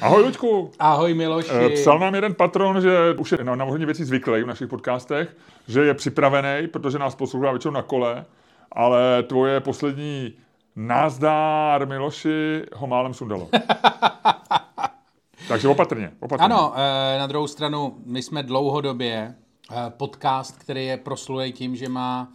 Ahoj, Luďku. Ahoj, Miloši. Eh, Psal nám jeden patron, že už je na, na hodně věcí zvyklý v našich podcastech, že je připravený, protože nás poslouchá většinou na kole, ale tvoje poslední názdár Miloši ho málem sundalo. Takže opatrně, opatrně. Ano, eh, na druhou stranu, my jsme dlouhodobě eh, podcast, který je proslulý tím, že má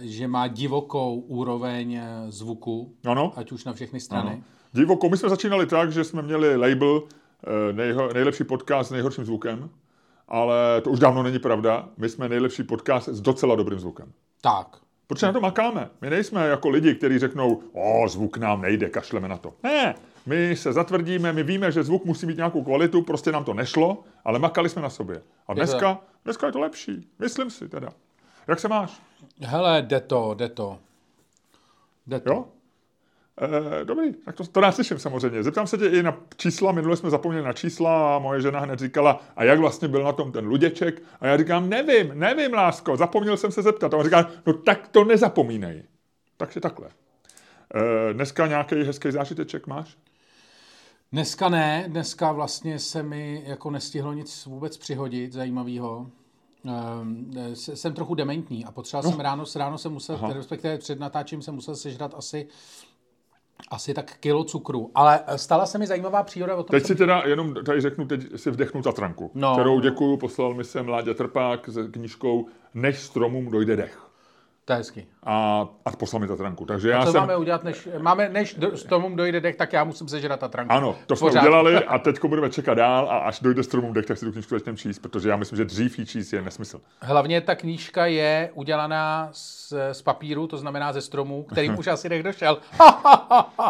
že má divokou úroveň zvuku, Ano. ať už na všechny strany. Ano. Divoko, my jsme začínali tak, že jsme měli label eh, nejho, nejlepší podcast s nejhorším zvukem, ale to už dávno není pravda. My jsme nejlepší podcast s docela dobrým zvukem. Tak. Protože na to makáme. My nejsme jako lidi, kteří řeknou, o, zvuk nám nejde, kašleme na to. Ne, my se zatvrdíme, my víme, že zvuk musí mít nějakou kvalitu, prostě nám to nešlo, ale makali jsme na sobě. A dneska, dneska je to lepší, myslím si teda. Jak se máš? Hele, jde to, jde to. Jde to. Jo? E, dobrý, tak to, to nás slyším samozřejmě. Zeptám se tě i na čísla, minule jsme zapomněli na čísla a moje žena hned říkala, a jak vlastně byl na tom ten Luděček? A já říkám, nevím, nevím, lásko, zapomněl jsem se zeptat. A on říká, no tak to nezapomínej. Takže takhle. E, dneska nějaký hezký zážiteček máš? Dneska ne, dneska vlastně se mi jako nestihlo nic vůbec přihodit zajímavého. Um, jsem trochu dementní a potřeboval no. jsem ráno, ráno jsem musel, Aha. respektive před natáčím jsem musel sežrat asi asi tak kilo cukru. Ale stala se mi zajímavá příhoda o tom. Teď si teda jenom tady řeknu, teď si vdechnu Tatranku, no. kterou děkuju, poslal mi sem Láďa Trpák s knížkou Než stromům dojde dech. To je hezky. A, a poslal mi Tatranku. Takže a já co jsem... máme udělat, než, máme, než do, stromům dojde dech, tak já musím sežrat Tatranku. Ano, to jsme Pořád. udělali a teď budeme čekat dál a až dojde stromům dech, tak si tu knížku začneme číst, protože já myslím, že dřív ji číst je nesmysl. Hlavně ta knížka je udělaná z, z papíru, to znamená ze stromů, kterým už asi dech došel.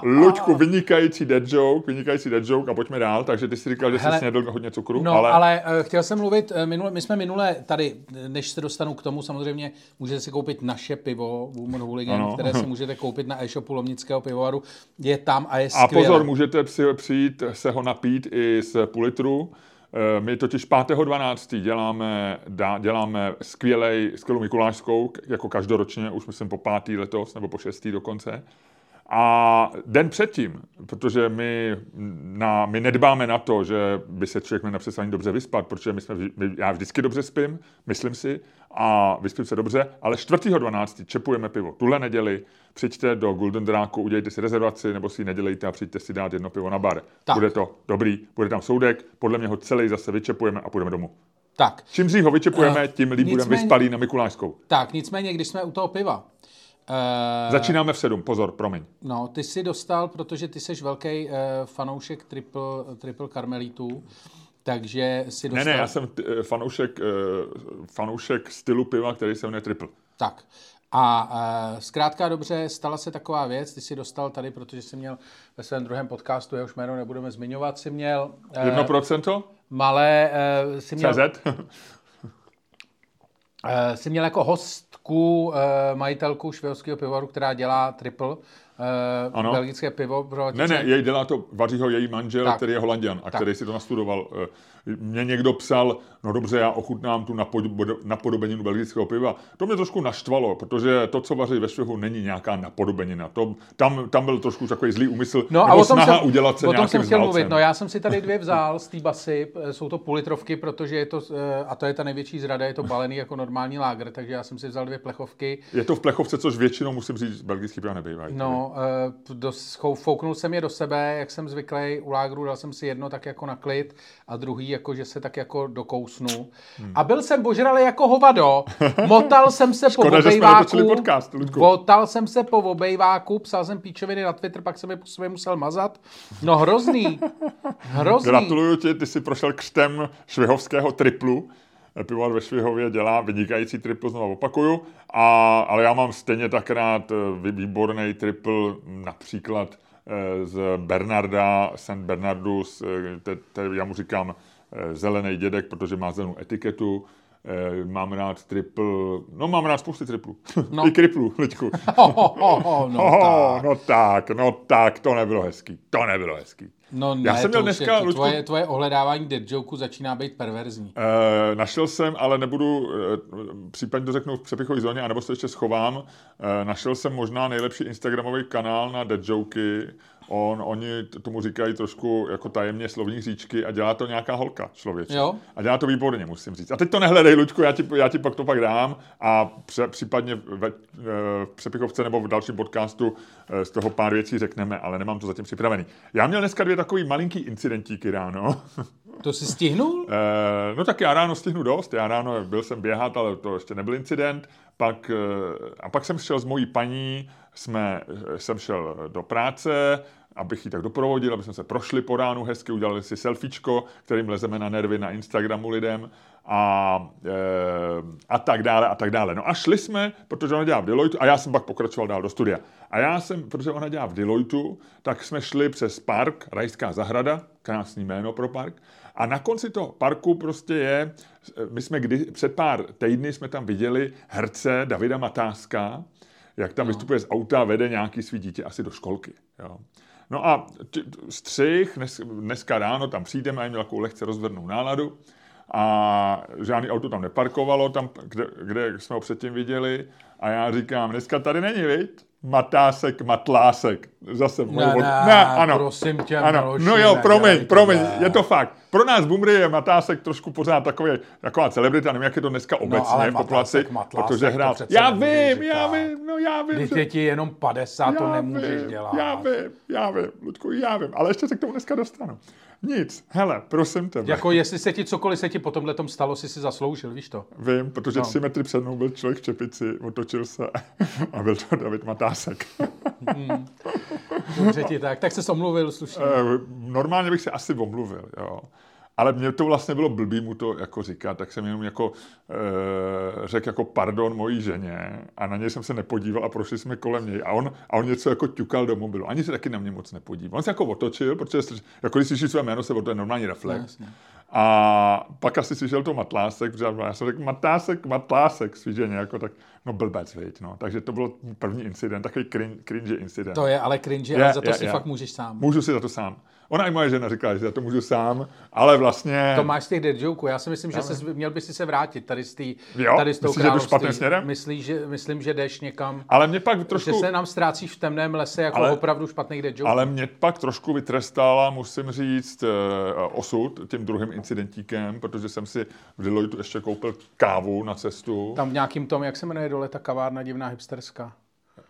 Luďku, vynikající dead joke, vynikající dead joke a pojďme dál. Takže ty jsi říkal, že jsi Hele, snědl hodně cukru, No, ale... ale, ale chtěl jsem mluvit, eh, minule, my jsme minule tady, než se dostanu k tomu, samozřejmě můžete si koupit naše pivo, Woman Hooligan, Ano. které si můžete koupit na e-shopu Lomnického pivovaru. Je tam a je A skvělé. pozor, můžete si přijít se ho napít i z půl litru. Eh, My totiž 5.12. děláme, dá- děláme skvělej, skvělou Mikulášskou, jako každoročně, už myslím po pátý letos, nebo po šestý dokonce. A den předtím, protože my, na, my nedbáme na to, že by se člověk měl na přesání dobře vyspat, protože my jsme, my, já vždycky dobře spím, myslím si, a vyspím se dobře, ale 4.12. čepujeme pivo. Tuhle neděli přijďte do Golden Dráku, udělejte si rezervaci, nebo si ji nedělejte a přijďte si dát jedno pivo na bar. Tak. Bude to dobrý, bude tam soudek, podle mě ho celý zase vyčepujeme a půjdeme domů. Tak, Čím dřív ho vyčepujeme, Eh, tím líp budeme nicméně- vyspalí na Mikulášskou. tak, nicméně, když jsme u toho piva, eh, Začínáme v sedm, pozor, promiň. No, ty jsi dostal, protože ty jsi velký uh, fanoušek triple, triple karmelitů, takže si Ne, dostal... ne, já jsem eh, fanoušek, eh, fanoušek stylu piva, který se jmenuje Triple. Tak. A uh, zkrátka dobře, stala se taková věc, ty jsi dostal tady, protože jsi měl ve svém druhém podcastu, jehož jméno nebudeme zmiňovat, si měl uh, Jedno procento? malé, uh, si měl, CZ? uh, si měl jako hostku uh, majitelku švédského pivovaru, která dělá triple, uh, Ano. belgické pivo. Pro Ne, ne, jej dělá to, vaří ho její manžel, Tak. který je holanděn a Tak. který si to nastudoval. Mě někdo psal, no dobře, já ochutnám tu napodob- napodobeninu belgického piva. To mě trošku naštvalo, protože to, co vaří ve Švehu, není nějaká napodobenina. To, tam, tam byl trošku takový zlý úmysl, No a o tom snaha jsem, udělat se o tom jsem chtěl znalcem. mluvit. No já jsem si tady dvě vzal z té basy, eh, jsou to půlitrovky, protože je to, eh, a to je ta největší zrada, je to balený jako normální lágr, takže já jsem si vzal dvě plechovky. Je to v plechovce, což většinou, musím říct, belgický piva nebývají. No, eh, do, fouknul jsem je do sebe, jak jsem zvyklý u lágru, dal jsem si jedno tak jako na klid a druhý jako, že se tak jako dokousnu. Hmm. A byl jsem božralý jako hovado, motal jsem se po Škoda, jsme obejváku, podcast, Ludku. motal jsem se po obejváku, psal jsem píčoviny na Twitter, pak jsem je po sobě musel mazat. No hrozný, hrozný. Gratuluju ti, ty jsi prošel křtem švihovského triplu. Pivovar ve Švihově dělá vynikající triple, znovu opakuju, a, ale já mám stejně tak rád eh, vý- výborný triple, například eh, z Bernarda, St. Bernardus, eh, te, te, já mu říkám zelený dědek, protože má zelenou etiketu, Eh, mám rád triple, no mám rád spousty triplů. No. I kriplů, Liďku. Ho, ho, ho, no, Oh, tak. no tak, no tak, to nebylo hezký, to nebylo hezký. no Já ne, jsem měl to už je- dneska, to Luďku- tvoje, tvoje ohledávání dead joke začíná být perverzní. E, našel jsem, ale nebudu e, případně to řeknu v přepichové zóně, anebo se ještě schovám. E, našel jsem možná nejlepší Instagramový kanál na dead joky On, oni tomu říkají trošku jako tajemně slovní říčky a dělá to nějaká holka člověk. Jo. A dělá to výborně, musím říct. A teď to nehledej, Luďku, já ti, já ti pak to pak dám a pře, případně ve, v přepichovce nebo v dalším podcastu z toho pár věcí řekneme, ale nemám to zatím připravený. Já měl dneska dvě takový malinký incidentíky ráno. To si stihnul? Eh, no tak já ráno stihnu dost. Já ráno byl jsem běhat, ale to ještě nebyl incident. Pak, eh, a pak jsem šel s mojí paní, jsme, eh, jsem šel do práce, abych ji tak doprovodil, aby jsme se prošli po ránu hezky, udělali si selfiečko, kterým lezeme na nervy na Instagramu lidem a, e, a tak dále a tak dále. No a šli jsme, protože ona dělá v Deloitu a já jsem pak pokračoval dál do studia. A já jsem, protože ona dělá v Deloitu, tak jsme šli přes park, Rajská zahrada, krásný jméno pro park, a na konci toho parku prostě je, my jsme kdy, před pár týdny jsme tam viděli herce Davida Matáska, jak tam no. vystupuje z auta, vede nějaký svý dítě asi do školky. Jo. No a t- střih, dnes, dneska ráno tam přijdeme a měl takovou lehce rozvednou náladu a žádný auto tam neparkovalo, tam, kde, kde jsme ho předtím viděli a já říkám, dneska tady není, viď? Matásek, matlásek. Zase ne, ne, ne, ano. prosím tě, ano. Miloši, No jo, promiň, promiň, je to fakt. Pro nás Bumry je Matásek trošku pořád takový, taková celebrita, nevím, jak je to dneska no, obecně no, v populaci, matlásek, protože hrál. Já vím, já vím, no já vím. Když je ti jenom 50, to nemůžeš vím, dělat. Já vím, já vím, Ludku, já vím, ale ještě se k tomu dneska dostanu. Nic, hele, prosím tebe. Jako jestli se ti cokoliv se ti po tomhle tom stalo, si si zasloužil, víš to? Vím, protože no. tři metry před mnou byl člověk v čepici, otočil se a byl to David Matásek. hmm. Dobře ti tak, tak se omluvil slušně. Eh, normálně bych se asi omluvil, jo. Ale mě to vlastně bylo blbý mu to jako říkat, tak jsem jenom jako e, řekl jako pardon mojí ženě a na něj jsem se nepodíval a prošli jsme kolem něj a on, a on něco jako ťukal do mobilu. Ani se taky na mě moc nepodíval. On se jako otočil, protože jako když slyší své jméno, se to je normální reflex. No, a pak asi slyšel to Matlásek, protože já jsem řekl Matlásek svý ženě, jako tak, no blbec, veď, no. Takže to byl první incident, takový cringe, cringe incident. To je ale cringe, je, ale za to je, si je. fakt můžeš sám. Můžu si za to sám. Ona i moje žena říkala, že za to můžu sám, ale vlastně... To máš z těch dead joke. Já si myslím, že se, měl by si se vrátit tady z, tý, jo? tady z toho Myslíš, že jdu špatným směrem? Myslí, že, myslím, že jdeš někam... Ale mě pak trošku... Že se nám ztrácíš v temném lese jako ale, opravdu špatných dead joke. Ale mě pak trošku vytrestala, musím říct, uh, osud tím druhým incidentíkem, protože jsem si v Deloitu ještě koupil kávu na cestu. Tam v nějakým tom, jak se jmenuje dole ta kavárna divná hipsterská?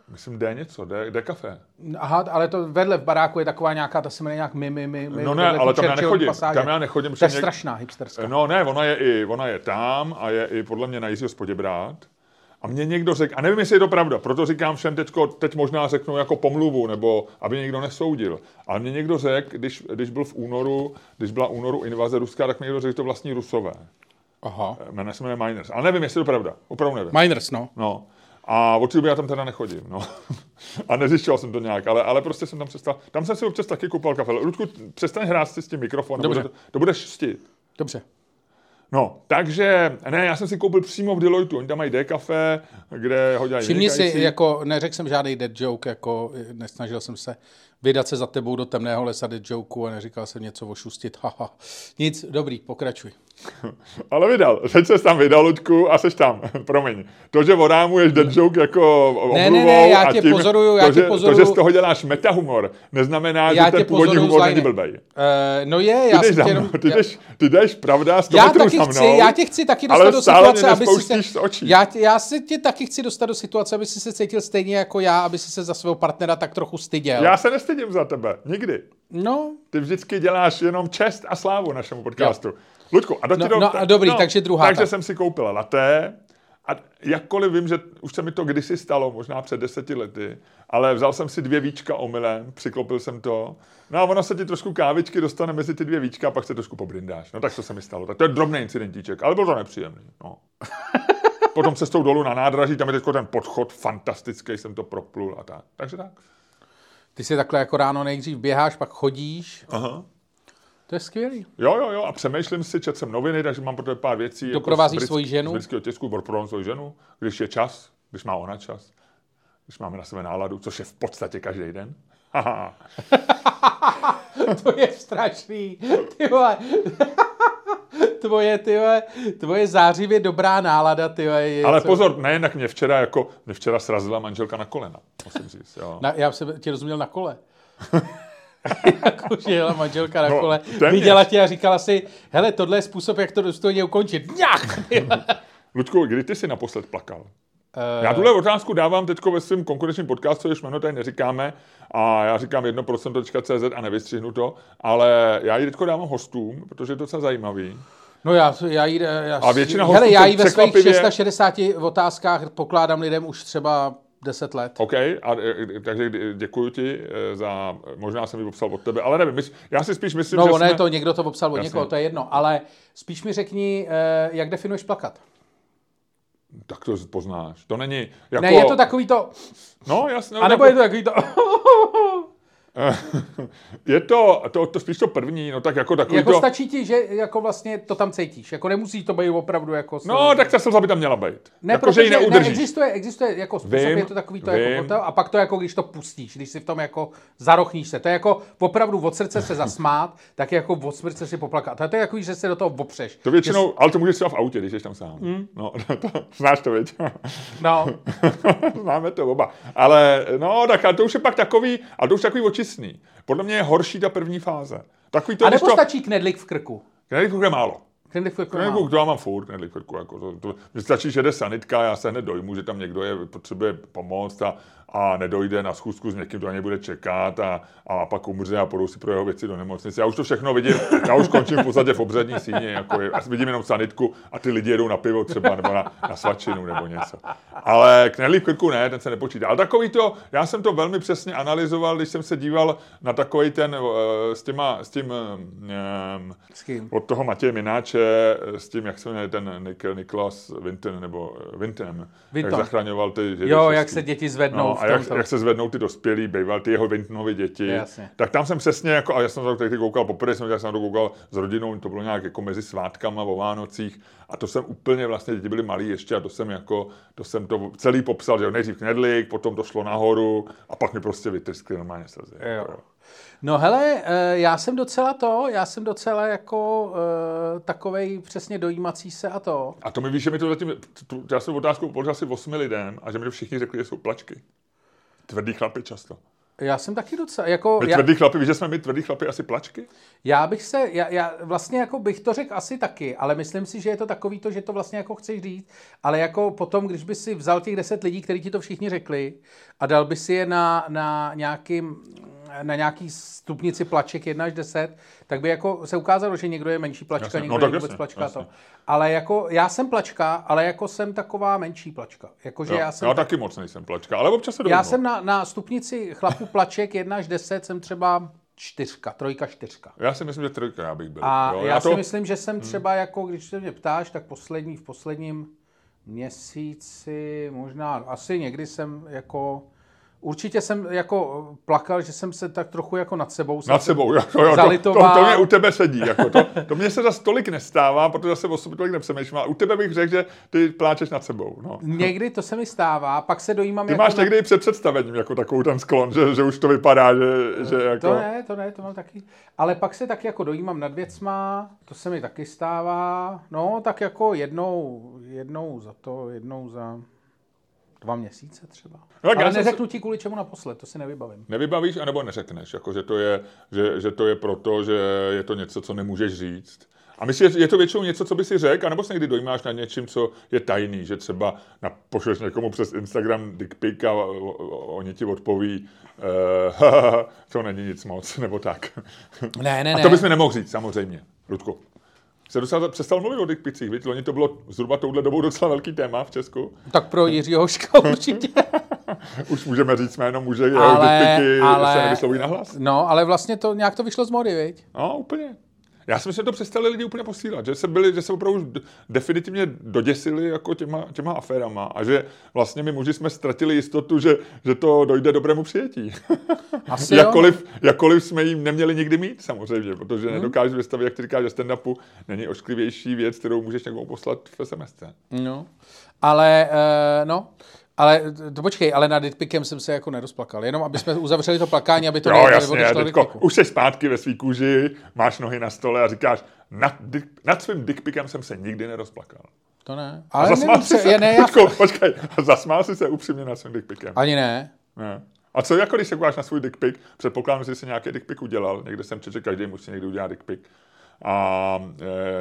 Myslím, D něco, D, D kafe. Aha, ale to vedle v baráku je taková nějaká, ta se jmenuje nějak Mimi, Mimi. No ne, ale tam já nechodím, pasáže. tam já nechodím. To je něk... strašná hipsterská. No ne, ona je, i, ona je tam a je i podle mě na Jiřího Spoděbrát. A mě někdo řekl, a nevím, jestli je to pravda, proto říkám všem teďko, teď možná řeknu jako pomluvu, nebo aby někdo nesoudil. Ale mě někdo řekl, když, když byl v únoru, když byla únoru invaze ruská, tak mě někdo řekl, že to vlastní rusové. Aha. Jmenuje se jmenuje Miners. Ale nevím, jestli je to pravda. Opravdu nevím. Miners, no. No. A od té já tam teda nechodím, no. a nezjišťoval jsem to nějak, ale, ale prostě jsem tam přestal. Tam jsem si občas taky koupal kafe. Ludku, přestaň hrát si s tím mikrofonem, Dobře. To, to budeš štit. Dobře. No, takže, ne, já jsem si koupil přímo v Deloitu, oni tam mají D-kafe, kde ho dělají Všimni si, jako, neřekl jsem žádný dead joke, jako nesnažil jsem se vydat se za tebou do temného lesa joke a neříkal jsem něco ošustit, haha. Nic, dobrý, pokračuj. Ale vydal. Teď se tam vydal, Luďku, a seš tam. Promiň. To, že vodámuješ dead joke jako ne, ne, ne, já tě tím, pozoruju, já to, tě že, pozoruju. To, že z toho děláš metahumor, neznamená, já že ten původní humor není blbej. Uh, no je, já ty jdeš, jenom, ty, jdeš, ty jdeš, pravda, 100 já taky za chci, já tě chci taky dostat do situace, aby si se, očí. Já, já se tě taky chci dostat do situace, aby si se cítil stejně jako já, aby si se za svého partnera tak trochu styděl. Já se nestydím za tebe, nikdy. No. Ty vždycky děláš jenom čest a slávu našemu podcastu. Jo. Ludku, a do no, no, a dobrý, no, takže druhá. Takže tak. jsem si koupila laté a jakkoliv vím, že už se mi to kdysi stalo, možná před deseti lety, ale vzal jsem si dvě víčka omylem, přiklopil jsem to, no a ono se ti trošku kávičky dostane mezi ty dvě víčka a pak se trošku pobrindáš. No tak to se mi stalo. Tak to je drobný incidentíček, ale byl to nepříjemný. No. Potom cestou dolů na nádraží, tam je teď ten podchod fantastický, jsem to proplul a tak. Takže tak. Ty si takhle jako ráno nejdřív běháš, pak chodíš. Aha. To je skvělý. Jo, jo, jo, a přemýšlím si, četl jsem noviny, takže mám pro to pár věcí. Doprovázíš jako svoji ženu? Z britského tisku, provázím svoji ženu, když je čas, když má ona čas, když máme na sebe náladu, což je v podstatě každý den. to je strašný. Ty vole. tvoje, tyhle, tvoje zářivě dobrá nálada, tyhle, je Ale co... pozor, nejen mě včera, jako, mě včera srazila manželka na kolena, musím říct, jo. Na, já jsem tě rozuměl na kole. Jakože jela manželka na no, kole, viděla tě a říkala si, hele, tohle je způsob, jak to důstojně ukončit. Nějak! Ludku, kdy ty jsi naposled plakal? Já tuhle otázku dávám teď ve svém konkurenčním podcastu, jež jméno tady neříkáme, a já říkám 1%.cz a nevystřihnu to, ale já ji teď dávám hostům, protože je to docela zajímavý. No já, já jí, já, a většina hele, já jí ve svých 660 otázkách pokládám lidem už třeba 10 let. OK, a, e, takže děkuji ti za, možná jsem ji popsal od tebe, ale nevím, mysl, já si spíš myslím, no, že No, jsme... to, někdo to popsal od Jasně. někoho, to je jedno, ale spíš mi řekni, jak definuješ plakat? Tak to poznáš. To není jako... Ne, je to takový to... No, jasně. A nebo je to takový to... je to, to, to spíš to první, no tak jako takový jako to... stačí ti, že jako vlastně to tam cítíš, jako nemusí to být opravdu jako... No, tak ta slza by tam měla být. Ne, jako, protože že ji ne, existuje, existuje jako způsob, vím, je to takový to jako vím. jako hotel, a pak to jako když to pustíš, když si v tom jako zarochníš se, to je jako opravdu od srdce se zasmát, tak je jako od srdce si poplakat. A to je jako, že se do toho opřeš. To většinou, že... ale to můžeš třeba v autě, když jsi tam sám. Hmm? No, to, znáš to, viď? No. Známe to oba. Ale no, tak to už je pak takový, a to už takový očistný. Podle mě je horší ta první fáze. Takový to, a nebo to... stačí knedlik v krku? Knedlik v krku je málo. Knedlik v krku, knedlik, to já mám furt knedlik v krku. Jako to, to, stačí, že jde sanitka, já se hned dojmu, že tam někdo je, potřebuje pomoct a a nedojde na schůzku s někým, kdo ani bude čekat a, a pak umře a půjdou si pro jeho věci do nemocnice. Já už to všechno vidím, já už končím v podstatě v obřadní síně, jako je, vidím jenom sanitku a ty lidi jedou na pivo třeba nebo na, na svačinu nebo něco. Ale knedlík v krku ne, ten se nepočítá. Ale takový to, já jsem to velmi přesně analyzoval, když jsem se díval na takový ten uh, s, těma, s tím um, s kým? od toho Matěje Mináče, s tím, jak se jmenuje ten Nik, Niklas Vinton, nebo Vintem, jak zachraňoval ty Jo, jak se děti zvednou. No, a jak, jak, se zvednou ty dospělí, býval ty jeho Vintonovi děti, Jasně. tak tam jsem přesně jako, a já jsem to tehdy koukal poprvé, jsem, jsem to koukal s rodinou, to bylo nějak jako mezi svátkama o Vánocích a to jsem úplně vlastně, děti byly malí ještě a to jsem jako, to jsem to celý popsal, že nejdřív knedlík, potom to šlo nahoru a pak mi prostě vytryskly normálně slzy. Jo. Jako. No hele, eh, já jsem docela to, já jsem docela jako uh, takovej přesně dojímací se a to. A to mi víš, že mi to zatím, já jsem otázku položil asi osmi lidem a že mi to všichni řekli, že jsou plačky. Tvrdý chlapy často. Já jsem taky docela, jako... My tvrdý já, chlapy, víš, že jsme my tvrdý chlapy asi plačky? Já bych se, já, já vlastně jako bych to řekl asi taky, ale myslím si, že je to takový to, že to vlastně jako chceš říct, ale jako potom, když by si vzal těch deset lidí, kteří ti to všichni řekli a dal by si je na, na nějakým na nějaký stupnici plaček 1 až 10, tak by jako se ukázalo, že někdo je menší plačka, jasně. někdo no, je vůbec jasně, plačka. Jasně. To. Ale jako, já jsem plačka, ale jako jsem taková menší plačka. Jako, že jo, já, jsem já taky moc nejsem plačka, ale občas se Já jsem na, na stupnici chlapu plaček 1 až 10 jsem třeba čtyřka, trojka, čtyřka. Já si myslím, že trojka já bych byl. A jo, já, já to... si myslím, že jsem hmm. třeba hmm. jako, když se mě ptáš, tak poslední, v posledním měsíci, možná asi někdy jsem jako Určitě jsem jako plakal, že jsem se tak trochu jako nad sebou Nad sebou, jo, jo, to, to, to, mě u tebe sedí. Jako to, to mě se zase tolik nestává, protože zase o sobě tolik nepřemýšlím, ale u tebe bych řekl, že ty pláčeš nad sebou. No. Někdy to se mi stává, pak se dojímám. Ty jako máš na... někdy i před představením jako takový ten sklon, že, že už to vypadá, že, že jako... To ne, to ne, to mám taky. Ale pak se taky jako dojímám nad věcma, to se mi taky stává. No, tak jako jednou, jednou za to, jednou za dva měsíce třeba. No, Ale neřeknu ti kvůli čemu naposled, to si nevybavím. Nevybavíš, anebo neřekneš, jako, že, to je, že, že to je proto, že je to něco, co nemůžeš říct. A myslíš, že je to většinou něco, co by si řekl, anebo se někdy dojímáš na něčím, co je tajný, že třeba na, pošleš někomu přes Instagram dick pic a oni ti odpoví, uh, to není nic moc, nebo tak. Ne, ne, a to bys mi nemohl říct, samozřejmě, Ludku se docela přestal mluvit o dickpicích, víš? Loni to bylo zhruba touhle dobou docela velký téma v Česku. Tak pro Jiřího Hoška určitě. Už můžeme říct jméno muže, jeho ale, dickpiky ale, se nevyslovují na hlas. No, ale vlastně to nějak to vyšlo z mody, viď? No, úplně. Já si myslím, že to přestali lidi úplně posílat, že se, byli, že se opravdu definitivně doděsili jako těma, těma aférama a že vlastně my muži jsme ztratili jistotu, že, že to dojde dobrému přijetí. Asi jakkoliv, jakkoliv jsme jim neměli nikdy mít samozřejmě, protože hmm. nedokážu vystavit, jak ty říkáš, že stand-upu není ošklivější věc, kterou můžeš někomu poslat v SMS. No, ale uh, no, ale to počkej, ale nad Ditpikem jsem se jako nerozplakal. Jenom aby jsme uzavřeli to plakání, aby to jo, jasně, teďko, už jsi zpátky ve svý kůži, máš nohy na stole a říkáš, nad, nad svým dickpikem jsem se nikdy nerozplakal. To ne. Ale zasmál si se, je, ne, teďko, počkej, zasmál si se upřímně nad svým dickpikem. Ani ne. Ne. A co jako když se koukáš na svůj dick pic, předpokládám, že jsi nějaký dick pic udělal, někde jsem přečetl, každý musí někdy udělat dick pic. A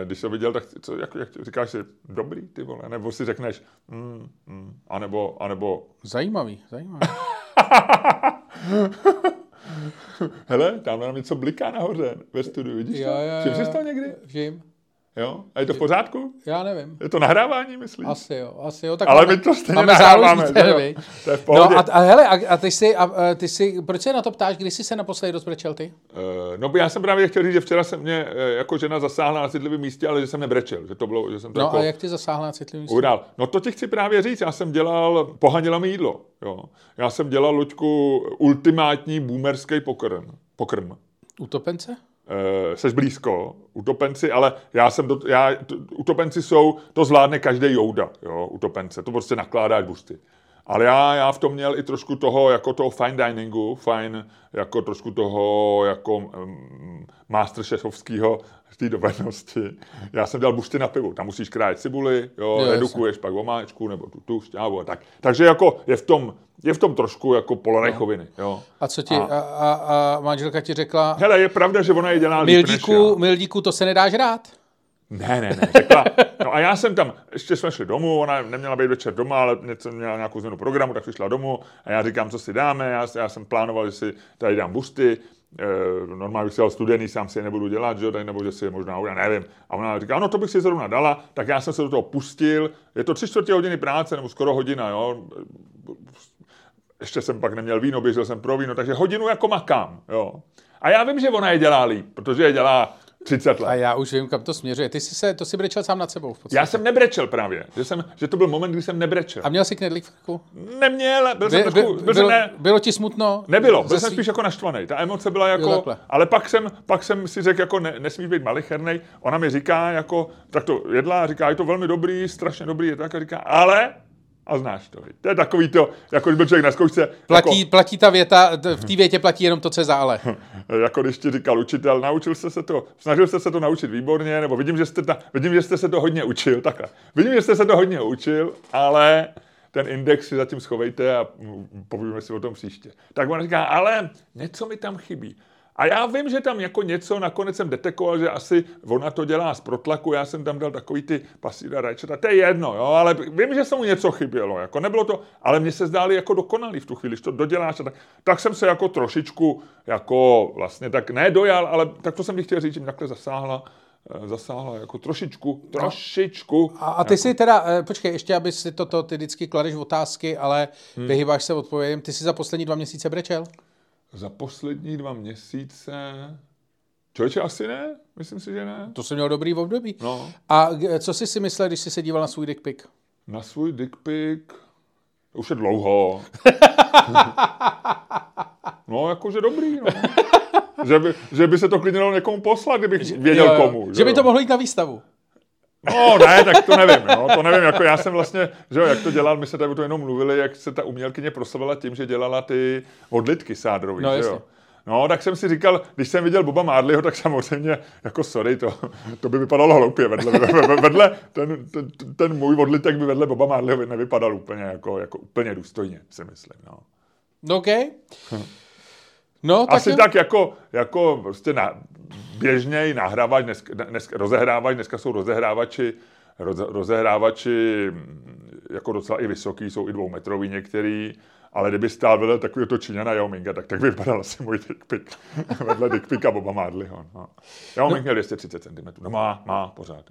e, když to viděl, tak co, jak, jak říkáš si, dobrý, ty vole, nebo si řekneš, mm, mm, anebo, anebo... Zajímavý, zajímavý. Hele, tam nám něco bliká nahoře ve studiu, vidíš Jo, to? jo, jo. jsi to někdy? Všim? Jo? A je to v pořádku? Já nevím. Je to nahrávání, myslíš? Asi jo, asi jo. Tak Ale máme, my to stejně máme nahráváme, že jo? To je v pohodě. No a, a hele, a, a ty si, a, a ty si, proč se na to ptáš, kdy jsi se naposledy rozbrečel ty? Eh, No, já jsem právě chtěl říct, že včera se mě eh, jako žena zasáhla na citlivém místě, ale že jsem nebrečel, že to bylo, že jsem to No jako a jak ty zasáhla na citlivý místě? udál. No to ti chci právě říct, já jsem dělal, pohanila mi jídlo, jo. Já jsem dělal, Luďku, ultimátní boomerský pokrm. pokrm. Utopence? Uh, seš blízko, utopenci, ale já jsem, do, já, t, utopenci jsou, to zvládne každý jouda, jo, utopence, to prostě nakládáš busty. Ale já, já v tom měl i trošku toho, jako toho fine diningu, fine, jako trošku toho, jako um, masterchefovského té dovednosti. Já jsem dělal bušty na pivu, tam musíš krájet cibuli, jo, Jo, redukuješ pak omáčku, nebo tu, tu šťávu a tak. Takže jako je v tom, je v tom trošku jako polarejchoviny, jo. A co ti, A- a, a, manželka ti řekla, Hele, je pravda, že ona je dělá líp než já. mildíku, to se nedá žrát? Ne, ne, ne, řekla. No a já jsem tam, ještě jsme šli domů, ona neměla být večer doma, ale něco, měla nějakou změnu programu, tak přišla domů a já říkám, co si dáme, já, já jsem plánoval, že si tady dám busty, e, normálně bych si dal studený, sám si je nebudu dělat, že tady, nebo že si je možná, já nevím. A ona říká, no to bych si zrovna dala, tak já jsem se do toho pustil, je to tři čtvrtě hodiny práce, nebo skoro hodina, jo, ještě jsem pak neměl víno, běžel jsem pro víno, takže hodinu jako makám, jo. A já vím, že ona je dělá líp, protože je dělá 30 let. A já už vím, kam to směřuje. Ty jsi se, to si brečel sám nad sebou v podstatě. Já jsem nebrečel právě, že, jsem, že to byl moment, kdy jsem nebrečel. A měl jsi knedlík v krku? Neměl, byl jsem By, by, trošku, byl jsem bylo, ne, bylo ti smutno? nebylo, byl jsem svý- spíš jako naštvaný. Ta emoce byla Jo, jako, takhle. ale pak jsem, pak jsem si řekl, jako ne, nesmíš být malichernej. Ona mi říká, jako, tak to jedla, říká, je to velmi dobrý, strašně dobrý, je tak, a říká, ale, a znáš to, to je takový to, jako když byl člověk na zkoušce, Platí, jako, platí ta věta, v té větě platí jenom to, co je za ale. jako když ti říkal učitel, naučil jste se to, snažil jste se to naučit výborně, nebo vidím, že jste, ta, vidím, že jste se to hodně učil, takhle. Vidím, že jste se to hodně učil, ale ten index si zatím schovejte a povíme si o tom příště. Tak on říká, ale něco mi tam chybí. A já vím, že tam jako něco, nakonec jsem detekoval, že asi ona to dělá z protlaku, já jsem tam dal takový ty pasíra rajčata, to je jedno, jo, ale vím, že se mu něco chybělo, jako nebylo to, ale mně se zdály jako dokonalý v tu chvíli, když to doděláš, a tak, tak jsem se jako trošičku, jako vlastně tak ne dojal, ale tak to jsem ti chtěl říct, že mě takhle zasáhla, eh, zasáhla jako trošičku, trošičku. A, a ty si teda, eh, počkej, ještě, aby si toto, ty vždycky kladeš otázky, ale Hmm. vyhýbáš se odpovědím. Ty si za poslední dva měsíce brečel? Za poslední dva měsíce, člověče asi ne, myslím si, že ne. To jsi měl dobrý období. No. A co jsi si myslel, když jsi se díval na svůj dick pic? Na svůj dick pic, už je dlouho. No, jakože dobrý, no. že, by, že by se to klidně dalo někomu poslat, kdybych věděl Jo, jo. komu. Že by jo. to mohlo jít na výstavu. No, ne, tak to nevím, no, to nevím, jako já jsem vlastně, že jo, jak to dělal, my se tady o to jenom mluvili, jak se ta umělkyně proslavila tím, že dělala ty odlitky sádrový, No, že jasně. jo. No, tak jsem si říkal, když jsem viděl Boba Marleyho, tak samozřejmě, jako sorry, to, to by vypadalo hloupě vedle, vedle, vedle ten, ten, ten, můj odlitek by vedle Boba Marleyho nevypadal úplně, jako, jako úplně důstojně, si myslím, no. No, OK. No, tak Asi jo. tak jako, jako prostě na, běžněji nahrávač, dneska, dneska rozehrávač, dneska jsou rozehrávači, roze, rozehrávači mm, jako docela i vysoký, jsou i dvoumetrový některý, ale kdyby stál vedle takového to Číňana Yao Minga, tak tak vypadal asi můj dick pic. vedle dick pica Boba Marleyho. No. Yao Ming měl 230 cm. No má, má pořád.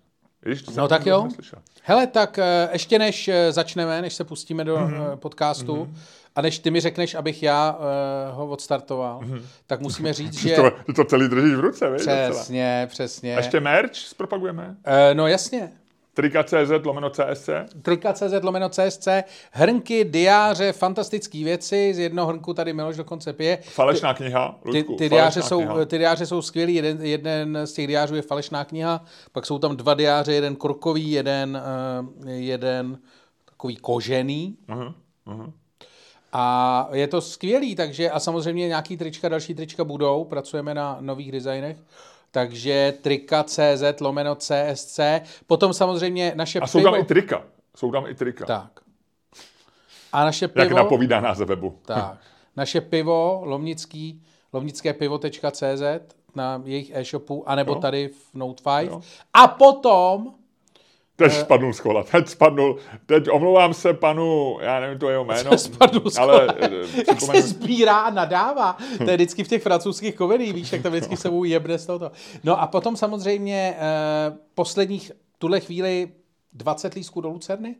Víš, to No tak jo. neslyšel. Hele, tak eh, ještě než eh, začneme, než se pustíme do Mhm. mm-hmm. podcastu a než ty mi řekneš, abych já uh, ho odstartoval, Mhm. mm-hmm. tak musíme říct, že... to, ty to celý držíš v ruce, víš? docela. Přesně, přesně. Ještě merch zpropagujeme? Eh, no jasně. Trika.cz lomeno CSC. Trika.cz lomeno CSC, hrnky, diáře, fantastické věci, z jednoho hrnku tady Miloš dokonce pije. Falešná kniha, Ty, Ludku, ty, falešná diáře jsou, kniha. ty diáře jsou skvělý, jeden, jeden z těch diářů je falešná kniha, pak jsou tam dva diáře, jeden korkový, jeden, uh, jeden takový kožený. Aha, aha. A je to skvělý, takže a samozřejmě nějaký trička, další trička budou, pracujeme na nových designech, takže trika.cz lomeno CSC, potom samozřejmě naše A jsou pivo. tam i trika. Jsou tam i trika. Tak. A naše Jak pivo. napovídá název webu. Tak. naše pivo, lomnický, lomnické pivo.cz na jejich e-shopu, anebo Jo. tady v Note 5. Jo. A potom Teď spadnul z kola, teď spadnul, teď omlouvám se panu, já nevím to jeho jméno, spadl z ale kola. eh, jak se sbírá a nadává. To je vždycky v těch francouzských komediích, víš, jak tam vždycky se mu jebne z toho. No a potom samozřejmě eh, posledních, tuhle chvíli 20 lísků do Lucerny.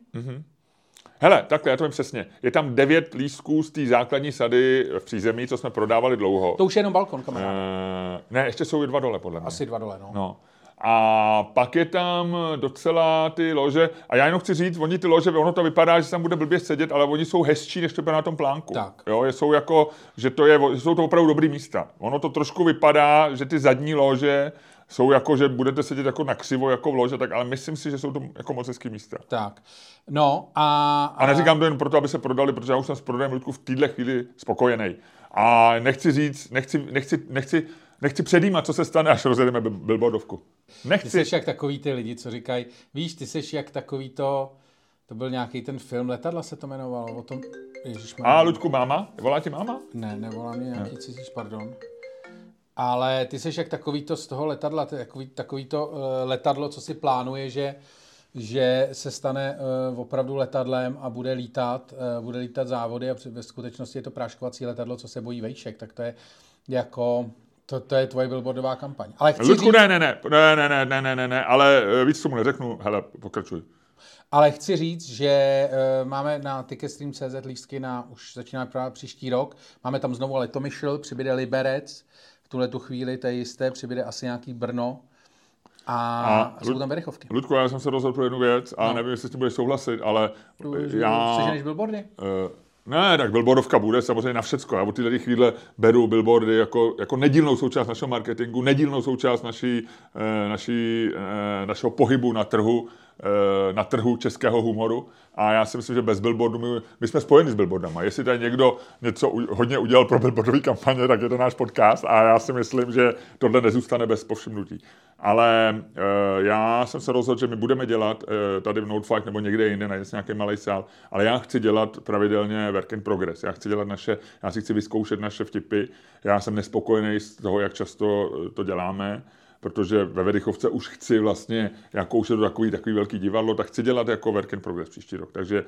Hele, takhle, já to vím přesně. Je tam devět lístků z té základní sady v přízemí, co jsme prodávali dlouho. To už je jenom balkon, kamarád. Eh, ne, ještě jsou i dva dole, podle mě. Asi dva dole, no. No. A pak je tam docela ty lože, a já jenom chci říct, oni ty lože, ono to vypadá, že tam bude blbě sedět, ale oni jsou hezčí, než to bude na tom plánku. Tak. Jo, jsou jako, že to je, že jsou to opravdu dobrý místa. Ono to trošku vypadá, že ty zadní lože jsou jako, že budete sedět jako na křivo, jako v lože, tak ale myslím si, že jsou to jako moc hezký místa. Tak. No a... A neříkám to jen proto, aby se prodali, protože já už jsem s prodejem Ludku v téhle chvíli spokojený. A nechci říct, nechci, nechci, nechci, nechci předjímat, co se stane, až rozjedeme bil- billboardovku. Ty Nechci. jsi jak takový ty lidi, co říkají, víš, ty jsi jak takový to, to byl nějaký ten film, letadla se to jmenovalo, o tom, ježišmarja. A Ludku, máma? Volá ti máma? Ne, nevolá mě nějaký cizí, pardon. Ale ty jsi jak takový to z toho letadla, takový, takový to uh, letadlo, co si plánuje, že, že se stane uh, opravdu letadlem a bude lítat, uh, bude lítat závody a ve skutečnosti je to práškovací letadlo, co se bojí vejšek, tak to je jako, to, to je tvoje billboardová kampaň. Ale chci, Ludku, říct, ne, ne, ne, ne, ne, ne, ne, ne, ne, ne, ale eh, víc tomu neřeknu. Hele, pokračuj. ale chci říct, že uh, máme na Ticketstream.cz lístky na, už začíná prodávat příští rok, máme tam znovu Letomyšl, přibyde Liberec, v tuhle tu chvíli, to je jisté, přibyde asi nějaký Brno a, A jsou tam Berichovky. Ludku, já jsem se rozhodl pro jednu věc a nevím, jestli s tím budeš souhlasit, ale já... Seženeš billboardy? Eh, ne, tak billboardovka bude samozřejmě na všecko. Já od téhle chvíle beru billboardy jako, jako nedílnou součást našeho marketingu, nedílnou součást naší, eh, naší, eh, našeho pohybu na trhu, na trhu českého humoru. A já si myslím, že bez billboardu, my, my jsme spojeni s billboardama. Jestli tady někdo něco u, hodně udělal pro billboardové kampaně, tak je to náš podcast a já si myslím, že tohle nezůstane bez povšimnutí. Ale eh, já jsem se rozhodl, že my budeme dělat eh, tady v Note 5 nebo někde jinde, se nějaký malý sál, ale já chci dělat pravidelně work in progress. Já chci dělat naše, já si chci vyzkoušet naše vtipy. Já jsem nespokojený z toho, jak často eh, to děláme protože ve Vedichovce už chci vlastně, jako už je to takový, takový velký divadlo, tak chci dělat jako work in progress příští rok. Takže e,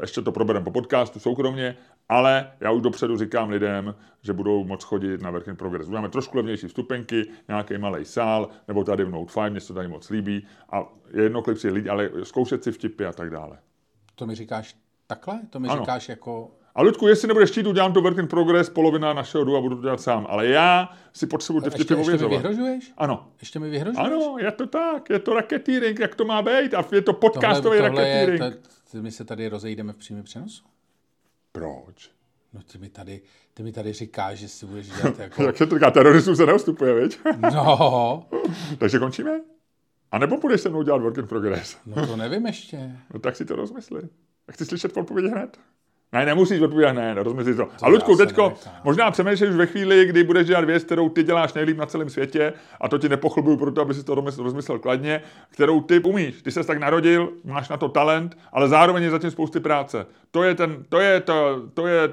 ještě to probereme po podcastu soukromně, ale já už dopředu říkám lidem, že budou moc chodit na work in progress. Budeme trošku levnější vstupenky, nějaký malý sál, nebo tady v Note 5, mně se to tady moc líbí. A je jedno, kolik si lidi, ale zkoušet si vtipy a tak dále. To mi říkáš takhle? To mi Ano. říkáš jako... A Ludku, jestli nebudeš chtít, udělám to work in progress, polovina našeho dua budu to dělat sám. Ale já si potřebuji ty Ještě, vtipy ještě mi ověřovat. vyhrožuješ? Ano, Ještě mi vyhrožuješ? Ano, je to tak, je to racketeering, jak to má být a je to podcastový tohle, tohle je, racketeering. to, my se tady rozejdeme v přímém přenosu. Proč? No ty mi tady, ty mi tady říkáš, že si budeš dělat jako... Jak se to říká, teroristům se neostupuje, viď? No, Takže končíme? A nebo budeš se mnou dělat work in progress? no to nevím ještě. No tak si to rozmysli. Chci slyšet odpověď hned? Ne, nemusíš odpovědět hned, rozmysli to. A Ludku, teďko, nenechám. možná přemýšlíš ve chvíli, kdy budeš dělat věc, kterou ty děláš nejlíp na celém světě, a to ti nepochlubuju proto, aby si to rozmysl- rozmyslel kladně, kterou ty umíš. Ty ses tak narodil, máš na to talent, ale zároveň je zatím spousty práce. To je ten, to je to, to je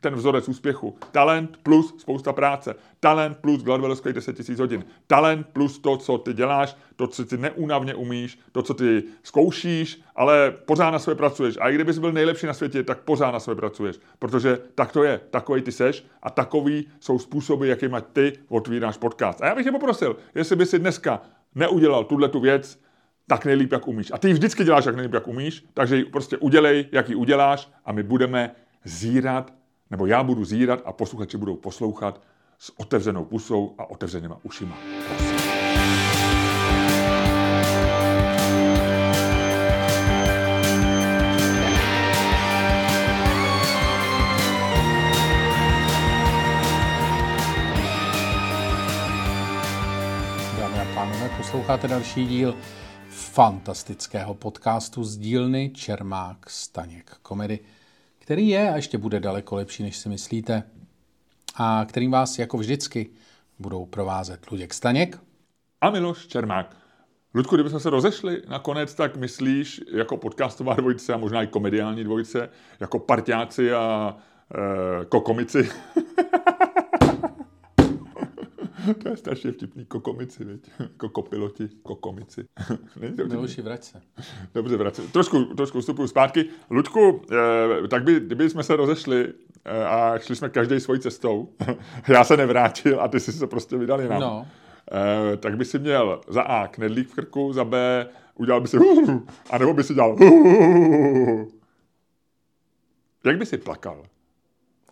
ten vzorec úspěchu. Talent plus spousta práce. Talent plus Gladwellských 10 000 hodin. Talent plus to, co ty děláš, to, co ty neúnavně umíš, to, co ty zkoušíš, ale pořád na sebe pracuješ. A i kdybys byl nejlepší na světě, tak pořád na sebe pracuješ. Protože tak to je, takový ty seš a takový jsou způsoby, jakýma ty otvíráš podcast. A já bych tě poprosil, jestli by si dneska neudělal tuhle tu věc, tak nejlíp, jak umíš. A ty ji vždycky děláš, jak nejlíp, jak umíš, takže ji prostě udělej, jak ji uděláš a my budeme zírat, nebo já budu zírat a posluchači budou poslouchat s otevřenou pusou a otevřenýma ušima. Dámy a pánové, posloucháte další díl fantastického podcastu z dílny Čermák Staněk komedy, který je a ještě bude daleko lepší, než si myslíte a kterým vás jako vždycky budou provázet Luděk Staněk. A Miloš Čermák. Ludku, kdybychom se rozešli nakonec, tak myslíš jako podcastová dvojice a možná i komediální dvojice, jako parťáci a uh, kokomici. to je strašně vtipný. Kokomici, viď? Kokopiloti, kokomici. Není to Miloši, vrať se. Dobře, vrať se. Trošku, trošku vstupuju zpátky. Luďku, eh, tak by, kdyby jsme se rozešli eh, a šli jsme každý svojí cestou, já se nevrátil a ty jsi se prostě vydal jinam. No. Eh, tak by si měl za A knedlík v krku, za B udělal by si a nebo by si dělal Jak by si plakal?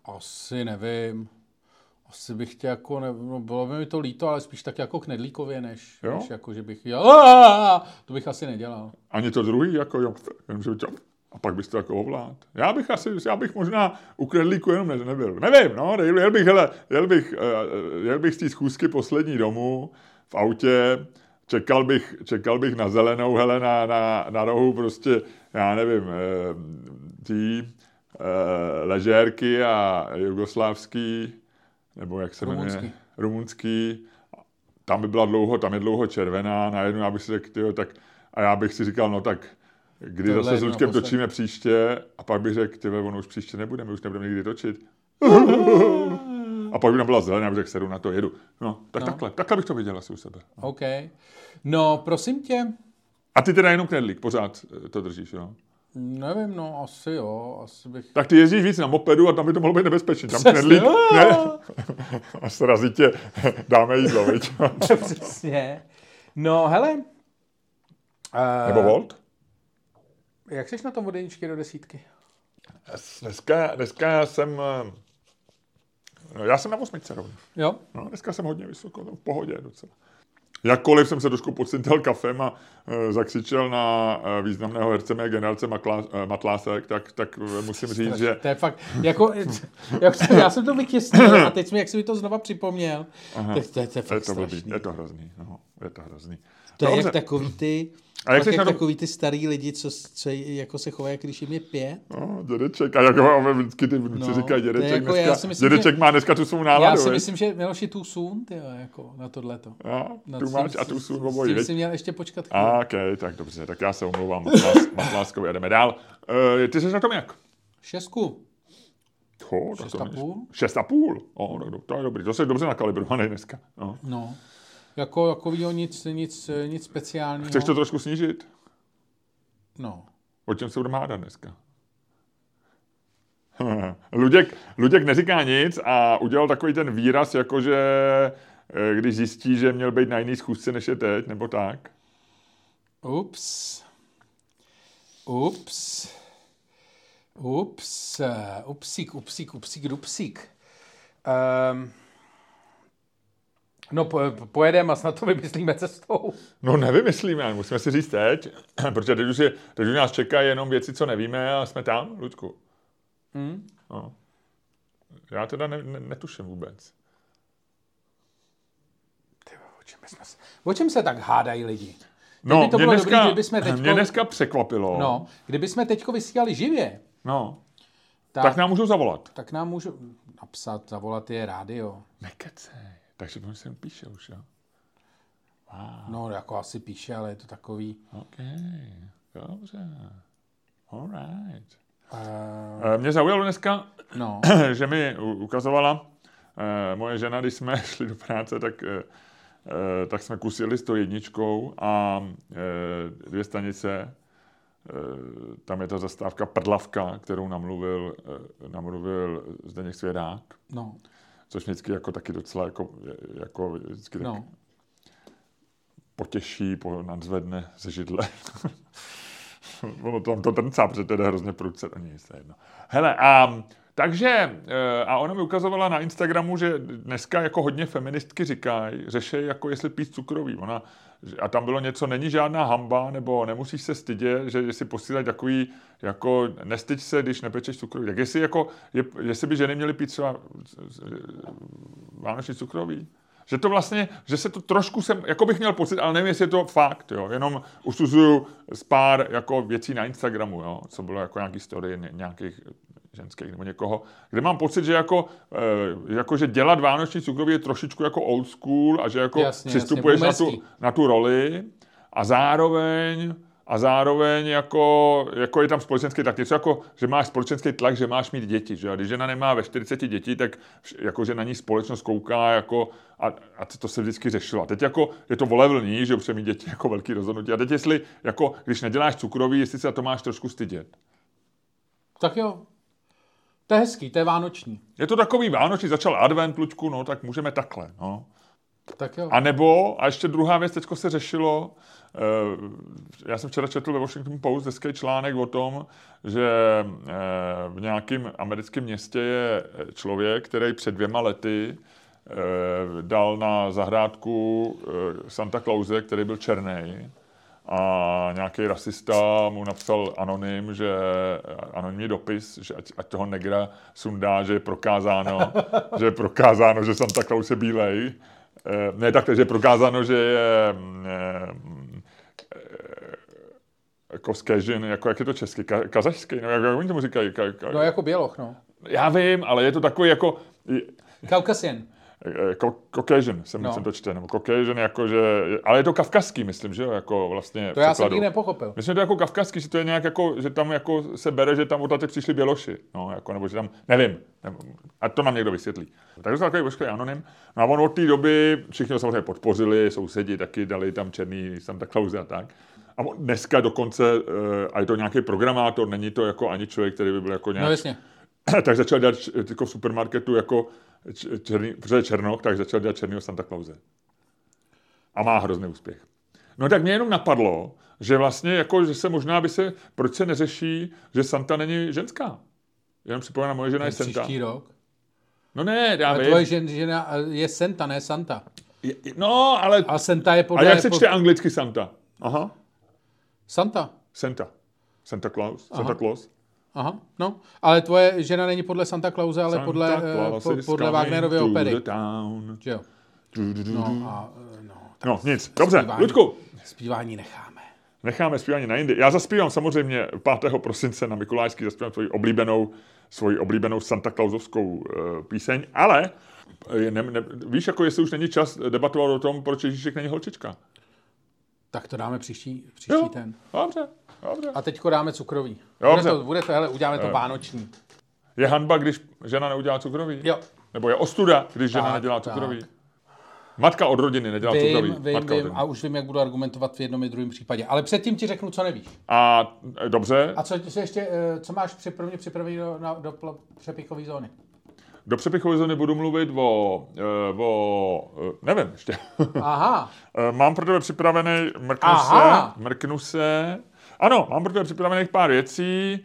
Asi nevím. Asi bych tě jako, ne, no bylo by mi to líto, ale spíš tak jako knedlíkově, než, jo? než jako, že bych, jo, to bych asi nedělal. Ani to druhý, jako jo, jenom, že a pak bys to jako ovlád. Já bych asi, já bych možná u knedlíku jenom ne, nebyl. Nevím, no, jel bych, hele, jel bych, uh, jel bych z té schůzky poslední domů v autě, čekal bych, čekal bych na zelenou, hele, na, na, na rohu prostě, já nevím, uh, tý, uh, ležérky a jugoslávský nebo jak se rumunský. jmenuje, rumunský, tam by byla dlouho, tam je dlouho červená, najednou já bych si řekl, tyjo, tak, a já bych si říkal, no tak, kdy Tohle zase s Lučkem točíme příště, a pak bych řekl, tyjo, ono už příště nebude, my už nebudeme nikdy točit. a pak by tam byla zelená, bych řekl, sedu na to, jedu. No, tak no. takhle, takhle bych to viděl asi u sebe. OK. No, prosím tě. A ty teda jenom knedlík, pořád eh, to držíš, jo? Nevím, no, asi jo, asi bych... Tak ty jezdíš víc na mopedu a tam by to mohlo být nebezpečné. Tam knedlík, ne? A srazí tě, dáme jídlo, viď? Přesně. No, hele. Uh, Nebo Volt? Jak jsi na tom od do desítky? Dneska, dneska jsem... Eh, no, já jsem na osmičce rovně. Jo? No, dneska jsem hodně vysoko, no, v pohodě docela. Jakkoliv jsem se trošku podsintel kafem a e, zakřičel na e, významného herce mé generace Matlá, e, Matlásek, tak, tak musím říct, že... To je fakt, jako, jak, já jsem to vytěsnil a teď mi, jak jsi mi to znova připomněl, Aha. tak to, to, je, to je fakt je to, blbý, je to hrozný, no, je to hrozný. To Dobře. je jak takový ty, a jak, jak takový ty starý lidi, co, co jako se chovají, když jim je pět. No, dědeček. A jako vždycky ty vnuci no, říkají dědeček. Jako dneska, já myslím, dědeček že, má dneska tu svou náladu. Já si myslím, že Miloš je tu sun, ty jako na tohleto. No, tu máš a tu sun obojí. S tím si měl ještě počkat. A, ok, tak dobře, tak já se omlouvám Matláskovi a jdeme dál. Uh, ty jsi na tom jak? Šestku. Ho, šest a půl? Šest a půl? O, no, to je dobrý. To jsi dobře nakalibrovaný dneska. No. no. Jako, jako nic, nic, nic speciálního. Chceš to trošku snížit? No. O čem se budeme hádat dneska? Luděk, Luděk neříká nic a udělal takový ten výraz, jakože eh, když zjistí, že měl být na jiný schůzce, než je teď, nebo tak. Ups. Ups. Ups. Upsík, upsík, upsík, dupsík. Um, No, po, pojedeme a snad to vymyslíme cestou. No, nevymyslíme, ale musíme si říct teď, protože teď už, je, teď už nás čekají jenom věci, co nevíme a jsme tam, Ludku. Hmm? No. Já teda ne, ne, netuším vůbec. Ty, o, čem jsme se, o čem se tak hádají lidi? No, to mě, bylo dneska, dobrý, jsme teďko, mě dneska překvapilo. No, kdyby jsme teďko vysílali živě, no, tak, tak nám můžou zavolat. Tak nám můžou napsat, zavolat je rádio. Nekecej. Takže on sem píše už, jo? Wow. No, jako asi píše, ale je to takový... OK, dobře. All right. Uh... Mě zaujalo dneska, no. že mi ukazovala uh, moje žena, když jsme šli do práce, tak, uh, tak jsme kusili s tou jedničkou a uh, dvě stanice. Tam je ta zastávka Prdlavka, kterou namluvil, namluvil Zdeněk Svědák. No což mě vždycky jako taky docela jako, jako vždycky no. tak potěší, po, nadzvedne ze židle. ono tam to trncá, protože to jde hrozně prudce, to nic, to jedno. Hele, a takže, eh, a ona mi ukazovala na Instagramu, že dneska jako hodně feministky říkají, řešejí jako jestli pít cukrový. Ona, a tam bylo něco, není žádná hamba, nebo nemusíš se stydět, že, že si posílají takový, jako nestyď se, když nepečeš cukrový. Tak jestli, jako, je, jestli by ženy měly pít třeba vánoční cukrový, že to vlastně, že se to trošku jsem, jako bych měl pocit, ale nevím, jestli je to fakt, jo, jenom usuzuju z pár jako věcí na Instagramu, jo, co bylo jako nějaký story nějakých ženských nebo někoho, kde mám pocit, že jako, e, jako že dělat vánoční cukroví je trošičku jako old school a že jako jasně, přistupuješ jasně, na, tu, na tu roli a zároveň a zároveň jako, jako je tam společenský tlak. Něco jako, že máš společenský tlak, že máš mít děti. Že? A když žena nemá ve 40 dětí, tak jako, že na ní společnost kouká jako, a, a to se vždycky řešilo. A teď jako je to volevlní, že už mít děti jako velký rozhodnutí. A teď jestli, jako, když neděláš cukroví, jestli se to máš trošku stydět. Tak jo. To je hezký, to je vánoční. Je to takový vánoční, začal advent, Luďku, no tak můžeme takhle. No. Tak jo. A nebo, a ještě druhá věc, teďko se řešilo, eh, já jsem včera četl ve Washington Post hezký článek o tom, že eh, v nějakém americkém městě je člověk, který před dvěma lety eh, dal na zahrádku Santa Clause, který byl černý. A nějaký rasista mu napsal anonym, že anonymní dopis, že ať, ať toho negra sundá, že je prokázáno, že je prokázáno, že Santa Claus je bílej. Eh, ne tak, že je prokázáno, že je eh, jako skežin, jako jak je to česky, ka, kazašský, no jak, jak oni tomu říkají? Ka, ka, no jako běloch, no. Já vím, ale je to takový jako... Kaukasian. Eh, Caucasian jsem, no. jsem to čte, nebo Caucasian, jako že, ale je to kavkazský, myslím, že jo, jako vlastně To já jsem nikdy nepochopil. Myslím, že to je jako kavkazský, že to je nějak jako, že tam jako se bere, že tam odtatek přišli běloši, no, jako, nebo že tam, nevím, nevím, a to nám někdo vysvětlí. Tak to byl takový ošklý anonym. No a on od té doby všichni ho samozřejmě podpořili, sousedi taky dali tam černý Santa Claus a tak. A dneska dokonce, eh, a je to nějaký programátor, není to jako ani člověk, který by byl jako nějak... No jasně. tak začal dělat jako v supermarketu jako černý, protože je černoch, tak začal dělat černýho Santa Clause. A má hrozný úspěch. No tak mě jenom napadlo, že vlastně jako, že se možná by se, proč se neřeší, že Santa není ženská. Jenom připomínám, moje žena je Santa. Příští rok. No ne, já ale tvoje žen, žena je Santa, ne Santa. Je, no, ale... A Santa je podle... A jak se čte anglicky Santa? Aha. Santa. Santa. Santa Claus. Aha. Santa Claus. Aha, no, ale tvoje žena není podle Santa Clause, ale Santa podle, uh, po, podle Wagnerovy opery. Že jo? No, a, eh, no, no nic, dobře, zpívání, Ludku. Zpívání necháme. Necháme zpívání na jindy. Já zaspívám samozřejmě 5. prosince na Mikulášský, zaspívám svoji oblíbenou, svoji oblíbenou Santa Clausovskou uh, píseň, ale ne, ne, víš, jako jestli už není čas debatovat o tom, proč Ježíšek není holčička. Tak to dáme příští, příští jo, ten. Dobře. Dobře. A teďko dáme cukrový. Dobře. Bude to, bude to, hele, uděláme to vánoční. Je hanba, když žena neudělá cukrový? Jo. Nebo je ostuda, když žena tak, nedělá cukrový? Tak. Matka od rodiny nedělá vím, cukrový. Vím, Matka vím, a už vím, jak budu argumentovat v jednom i druhém případě. Ale předtím ti řeknu, co nevíš. A dobře. A co, co ještě, eh, co máš připravený připravený do, na, do přepichové zóny? Do přepichové zóny budu mluvit o, eh, o nevím ještě. Aha. Mám pro tebe připravený, mrknu Aha. se, mrknu se, ano, mám pro tebe připravených pár věcí.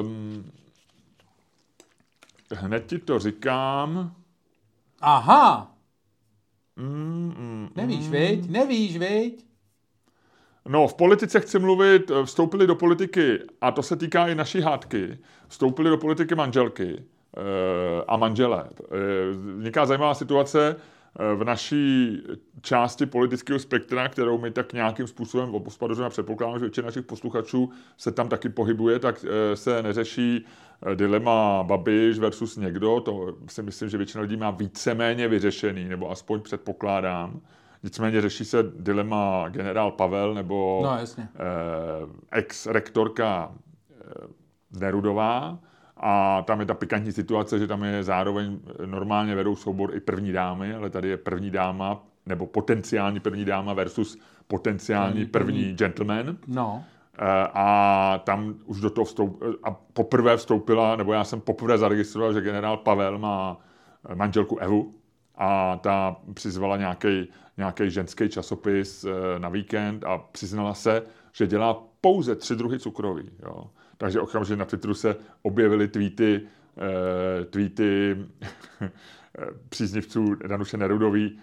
Um, hned ti to říkám. Aha. Mm, mm, Nevíš, mm. viď? Nevíš, viď? No, v politice chci mluvit, vstoupili do politiky, a to se týká i naší hádky, vstoupili do politiky manželky e, a manželé. E, vzniká zajímavá situace, v naší části politického spektra, kterou my tak nějakým způsobem obhospodařujeme a předpokládám, že většina našich posluchačů se tam taky pohybuje, tak eh, se neřeší eh, dilema Babiš versus někdo. To si myslím, že většina lidí má víceméně vyřešený, nebo aspoň předpokládám. Nicméně řeší se dilema generál Pavel nebo no, jasně. eh, ex-rektorka eh, Nerudová a tam je ta pikantní situace, že tam je zároveň normálně vedou soubor i první dámy, ale tady je první dáma, nebo potenciální první dáma versus potenciální první, gentleman. No. Eh, a tam už do toho vstoup, a poprvé vstoupila, nebo já jsem poprvé zaregistroval, že generál Pavel má manželku Evu a ta přizvala nějaký ženský časopis eh, na víkend a přiznala se, že dělá pouze tři druhy cukroví. Jo. Takže okamžitě na Twitteru se objevily tweety, uh, tweety příznivců Danuše Nerudový,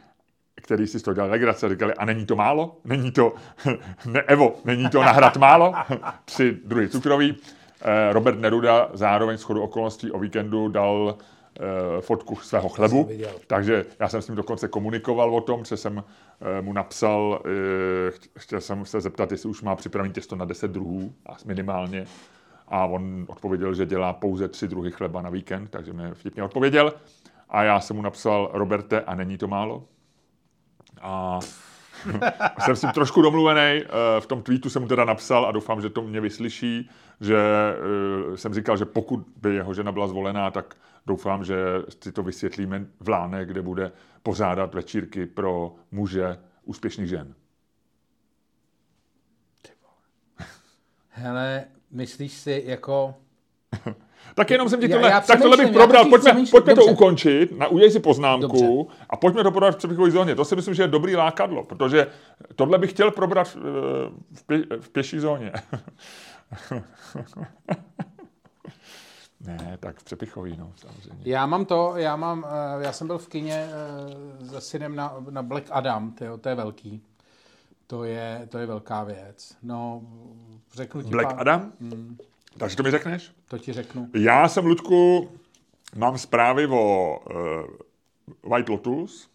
který si z toho dělal legrace, říkali, a není to málo? Není to, ne, Evo, není to nahrad málo? Tři druhy cukroví. Eh, Robert Neruda zároveň s chodu okolností o víkendu dal fotku svého chlebu, takže já jsem s ním dokonce komunikoval o tom, že jsem mu napsal, chtěl jsem se zeptat, jestli už má připravený těsto na 10 druhů, a minimálně, a on odpověděl, že dělá pouze tři druhy chleba na víkend, takže mi vtipně odpověděl. A já jsem mu napsal, Roberte, a není to málo? A jsem s tím trošku domluvený, eh, v tom tweetu jsem mu teda napsal a doufám, že to mě vyslyší, že eh, jsem říkal, že pokud by jeho žena byla zvolená, tak doufám, že si to vysvětlíme v Láne, kde bude pořádat večírky pro muže úspěšných žen. Hele, myslíš si jako... tak jenom jsem ti tohle, já, já tak tohle bych probral, pojďme, pojďme to ukončit, na, udělej si poznámku Dobře. a pojďme to probrat v přepichové zóně. To si myslím, že je dobrý lákadlo, protože tohle bych chtěl probrat v, v, pě, v pěší zóně. ne, tak v přepichový, no, samozřejmě. Já mám to, já mám, eh, já jsem byl v kině eh, se synem na, na Black Adam, to je, to je velký. To je, to je velká věc. No, řeknu ti Black pár... Adam? Hmm. Takže to mi řekneš? To ti řeknu. Já jsem, Ludku, mám zprávy o uh, White Lotus.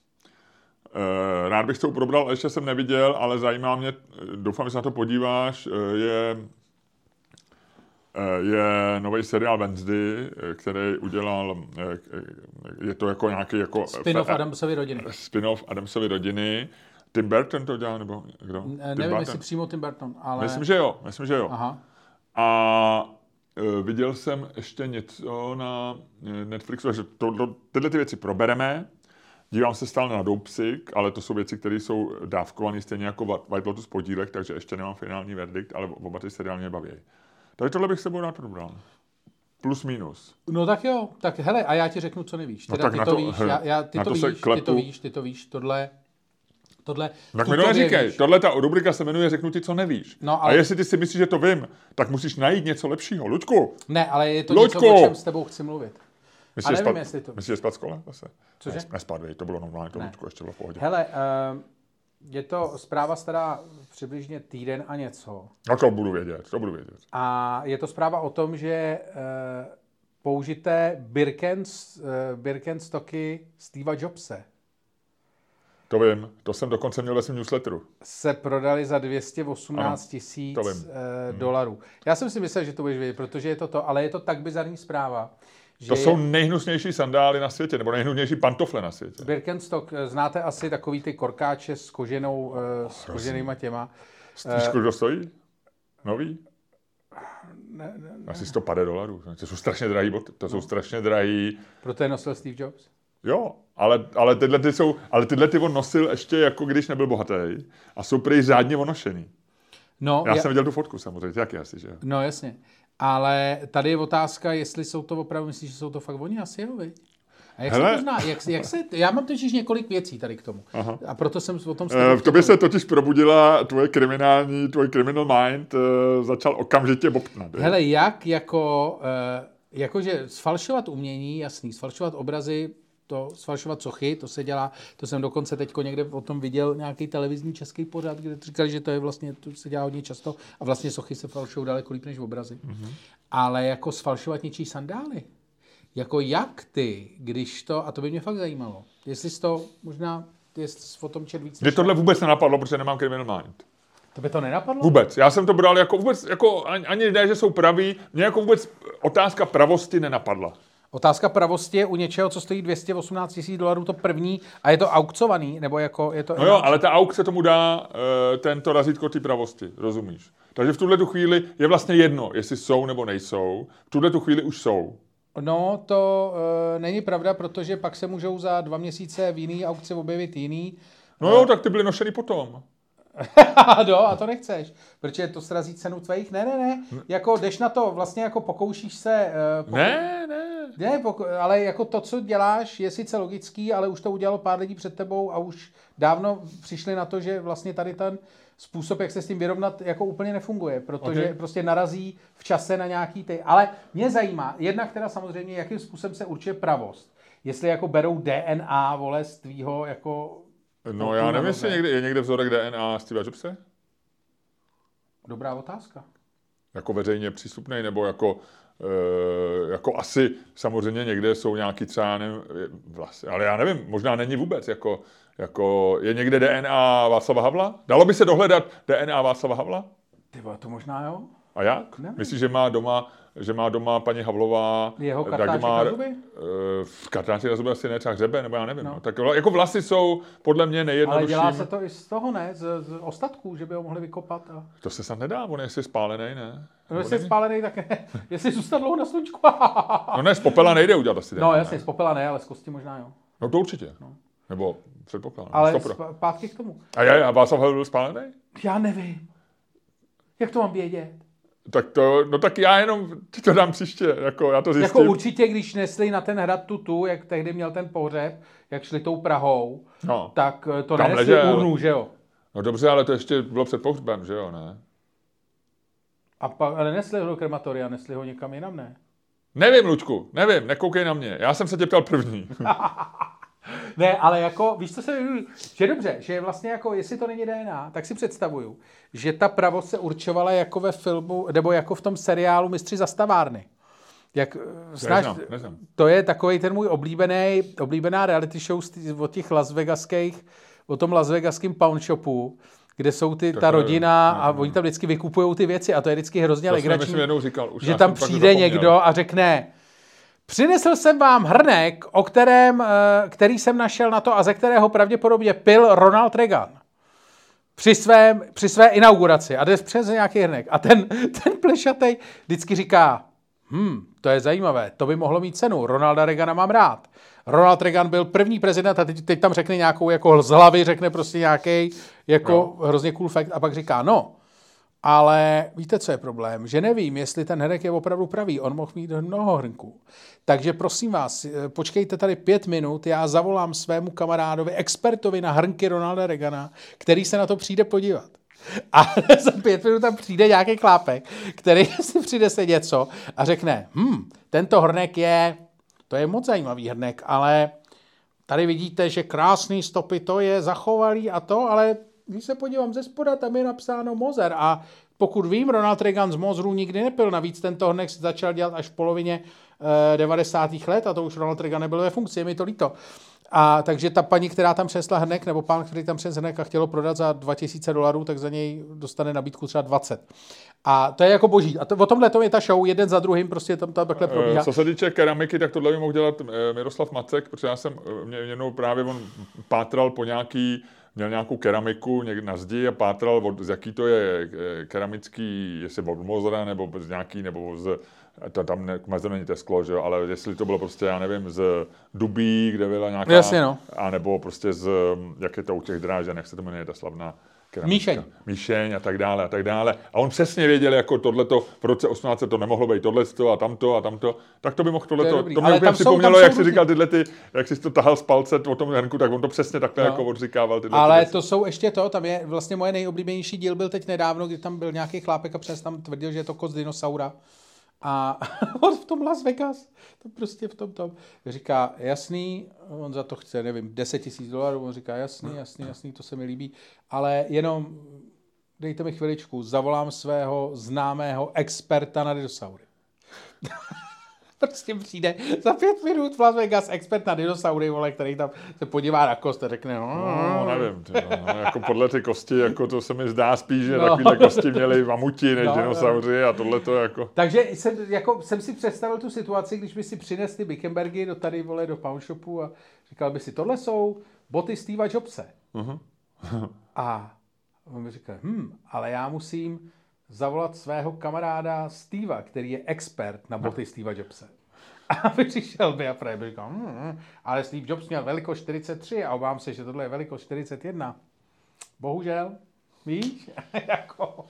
Uh, rád bych to probral, ještě jsem neviděl, ale zajímá mě, doufám, že se na to podíváš, uh, je je nový seriál Wednesday, který udělal, je to jako nějaký jako... Spin-off Adamsovy rodiny. Spin-off Adamsovy rodiny Tim Burton to dělá, nebo kdo? Ne, nevím, Burton? jestli přímo Tim Burton, ale... Myslím, že jo, myslím, že jo. Aha. A uh, viděl jsem ještě něco na e, Netflixu, že to, to, tyhle ty věci probereme. Dívám se stále na Doupsik, ale to jsou věci, které jsou dávkované stejně jako White Lotus podílek, takže ještě nemám finální verdikt, ale oba ty seriály mě baví. Takže tohle bych se sebou rád probral. Plus minus. No tak jo, tak hele, a já ti řeknu, co nevíš. No teda no, tak ty to, to víš, já, já, ty, to, víš ty to víš, ty to víš, tohle tohle... Tak mi to neříkej. Tohle ta rubrika se jmenuje Řeknu ti, co nevíš. No, ale... A jestli ty si myslíš, že to vím, tak musíš najít něco lepšího. Luďku! Ne, ale je to Luďku! něco, o čem s tebou chci mluvit. Myslíš, že nevím, spad, jestli to... Myslíš, že spad z kola zase? Cože? Ne, nespad, to bylo normálně, to Luďku ještě bylo v pohodě. Hele, uh, je to zpráva stará přibližně týden a něco. No to budu vědět, to budu vědět. A je to zpráva o tom, že uh, použité uh, Birkenstocky Steva Jobse to vím, to jsem dokonce měl ve svém newsletteru. Se prodali za 218 tisíc eh, dolarů. Já jsem si myslel, že to budeš vědět, protože je to to, ale je to tak bizarní zpráva. Že to jsou nejhnusnější sandály na světě, nebo nejhnusnější pantofle na světě. Birkenstock, eh, znáte asi takový ty korkáče s koženou, eh, s koženýma těma. Víš, kolik to stojí? Nový? Ne, ne, ne. Asi 150 dolarů. To jsou strašně drahý boty. To jsou no. strašně drahý. Proto je nosil Steve Jobs? Jo, ale, ale, tyhle ty jsou, ale tyhle ty on nosil ještě jako když nebyl bohatý a jsou prý řádně onošený. No, já, já jsem viděl tu fotku samozřejmě, jak asi, že No jasně. Ale tady je otázka, jestli jsou to opravdu, myslíš, že jsou to fakt oni? Asi jo, viď? A jak Hele. se pozná, jak, jak se, já mám totiž několik věcí tady k tomu. Aha. A proto jsem o tom e, V tobě se totiž probudila tvoje kriminální, tvoj criminal mind, e, začal okamžitě bobtnat. Hele, jak jako, e, jakože sfalšovat umění, jasný, sfalšovat obrazy, to sfalšovat sochy, to se dělá, to jsem dokonce teď někde o tom viděl nějaký televizní český pořad, kde říkali, že to je vlastně, to se dělá hodně často a vlastně sochy se falšují daleko líp než obrazy. Mm-hmm. Ale jako sfalšovat něčí sandály, jako jak ty, když to, a to by mě fakt zajímalo, jestli jsi to možná, jestli jsi o tom čet víc. Mě tohle vůbec nenapadlo, protože nemám criminal mind. To by to nenapadlo? Vůbec. Já jsem to bral jako vůbec, jako ani, ani ne, že jsou praví, mě jako vůbec otázka pravosti nenapadla. Otázka pravosti je u něčeho, co stojí 218 tisíc dolarů, to první, a je to aukcovaný, nebo jako je to... No jo, ale ta aukce tomu dá uh, tento razítko ty pravosti, rozumíš? Takže v tuhle tu chvíli je vlastně jedno, jestli jsou nebo nejsou. V tuhle tu chvíli už jsou. No, to uh, není pravda, protože pak se můžou za dva měsíce v jiný aukci objevit jiný. No jo, tak ty byly nošený potom. no, a to nechceš, protože to srazí cenu tvých. Ne, ne, ne, jako jdeš na to, vlastně jako pokoušíš se... Uh, pokou... Ne, ne. Ne, pokou... ale jako to, co děláš, je sice logický, ale už to udělalo pár lidí před tebou a už dávno přišli na to, že vlastně tady ten způsob, jak se s tím vyrovnat, jako úplně nefunguje, protože okay. prostě narazí v čase na nějaký ty... Ale mě zajímá, jedna, která samozřejmě, jakým způsobem se určuje pravost. Jestli jako berou DNA, vole, z tvýho jako No já nevím, jestli někde, je někde vzorek DNA Steve Jobse? Dobrá otázka. Jako veřejně přístupný, nebo jako, e, jako asi samozřejmě někde jsou nějaký třeba, nevím, vlastně, ale já nevím, možná není vůbec, jako, jako je někde DNA Václava Havla? Dalo by se dohledat DNA Václava Havla? Ty to možná jo. A jak? Nevím. Myslíš, že má doma, že má doma paní Havlová Jeho kartáček na zuby? eh, v kartáček na zuby asi ne, třeba hřebe, nebo já nevím. No. Tak vla- jako vlasy jsou podle mě Ale nejjednodušší. dělá se to i z toho, ne? Z, z ostatků, že by ho mohli vykopat. A... To se snad nedá, on je asi spálený, ne? No, jestli je spálený, tak ne. Jestli zůstat dlouho na sluníčku. No ne, z popela nejde udělat asi. no jasně, z popela ne, ale z kosti možná jo. No to určitě. Nebo předpokládám. Ale Stopro. zpátky k tomu. A, já, a Václav Havel byl spálený? Já nevím. Jak to mám vědět? Tak to, no tak já jenom ti to dám příště, jako já to zjistím. Jako určitě, když nesli na ten hrad tutu, jak tehdy měl ten pohřeb, jak šli tou Prahou, No. tak eh, to Tam nenesli ležel. urnu, že jo? no dobře, ale to ještě bylo před pohřbem, že jo, ne? A pak, ale nesli ho do krematoria, nesli ho někam jinam, ne? Nevím, Lučku, nevím, nekoukej na mě. Já jsem se tě ptal první. Ne, ale jako, víš, co se že dobře, že vlastně jako, jestli to není DNA, tak si představuju, že ta pravost se určovala jako ve filmu, nebo jako v tom seriálu Mistři zastavárny. Jak, eh, znáš, Neznám, neznám. to je takový ten můj oblíbený, oblíbená reality show od těch Las Vegaských, o tom Las Vegaském pawn shopu, kde jsou ty, ta to nevím. rodina a oni tam vždycky vykupují ty věci a to je vždycky hrozně legrační, že tam přijde někdo a řekne, přinesl jsem vám hrnek, o kterém, eh, který jsem našel na to a ze kterého pravděpodobně pil Ronald Reagan. Při, svém, při své inauguraci a jde přes nějaký hrnek. A ten, ten plešatej vždycky říká, hm, to je zajímavé, to by mohlo mít cenu, Ronalda Reagana mám rád. Ronald Reagan byl první prezident a teď, teď tam řekne nějakou jako z hlavy, řekne prostě nějaký jako no. hrozně cool fact a pak říká, no, ale víte, co je problém? Že nevím, jestli ten hrnek je opravdu pravý. On mohl mít mnoho hrnků. Takže prosím vás, eh, počkejte tady pět minut, já zavolám svému kamarádovi, expertovi na hrnky Ronalda Reagana, který se na to přijde podívat. A za pět minut tam přijde nějaký klápek, který si přinese něco a řekne, hm, tento hrnek je, to je moc zajímavý hrnek, ale tady vidíte, že krásný stopy to je zachovalý a to, ale když se podívám ze spoda, tam je napsáno Mozer a pokud vím, Ronald Reagan z Mozru nikdy nepil, navíc tento hrnek se začal dělat až v polovině eh, 90. let a to už Ronald Reagan nebyl ve funkci, je mi to líto. A takže ta paní, která tam přesla hrnek, nebo pán, který tam přes hrnek a chtělo prodat za 2000 dolarů, tak za něj dostane nabídku třeba 20. A to je jako boží. A to, o tomhle to je ta show, jeden za druhým, prostě tam to takhle probíhá. Eh, Co se týče keramiky, tak tohle by mohl dělat eh, Miroslav Macek, protože já jsem, eh, mě jednou právě on pátral po nějaký, měl nějakou keramiku někde na zdi a pátral, od, z jaký to je eh, keramický, jestli od Mozra, nebo z nějaký, nebo z, to tam ne, Mazer není to sklo, že jo, ale jestli to bylo prostě, já nevím, z Dubí, kde byla nějaká, Jasně, no. a nebo prostě z, jak je to u těch drážen, jak se to jmenuje, ta slavná keramika. Míšeň. Míšeň a tak dále a tak dále. A on přesně věděl, jako tohleto, v roce 18 to nemohlo být tohleto a tamto a tamto, tak to by mohl tohleto, to, to mě úplně připomnělo, jsou jak jsi říkal tyhle ty, jak jsi to tahal z palce o tom hrnku, tak on to přesně takhle No. jako odříkával tyhle ty Ale věci. to jsou ještě to, tam je vlastně moje nejoblíbenější díl byl teď nedávno, kdy tam byl nějaký chlápek a přes tam tvrdil, že je to kost dinosaura. A on v tom Las Vegas, to prostě v tom tom, říká, jasný, on za to chce, nevím, 10 tisíc dolarů, on říká, jasný, jasný, jasný, to se mi líbí, ale jenom dejte mi chviličku, zavolám svého známého experta na dinosaury. prostě přijde za pět minut v Las Vegas expert na dinosaury, vole, který tam se podívá na kost a řekne, no, No, nevím, ty, no, no, jako podle ty kosti, jako to se mi zdá spíš, že No. takovýhle kosti měli mamuti než No, no, no. dinosauři a tohle to jako... Takže jsem, jako, jsem si představil tu situaci, když by si přinesli Bickenbergy do tady, vole, do pawn shopu a říkal by si, tohle jsou boty Steva Jobse. Mhm. a on mi říkal, hm, ale já musím zavolat svého kamaráda Steva, který je expert na boty Steva Jobse. A přišel by a právě by říkal, hm, ale Steve Jobs měl velikost 43 a obávám se, že tohle je velikost 41. Bohužel, víš, jako...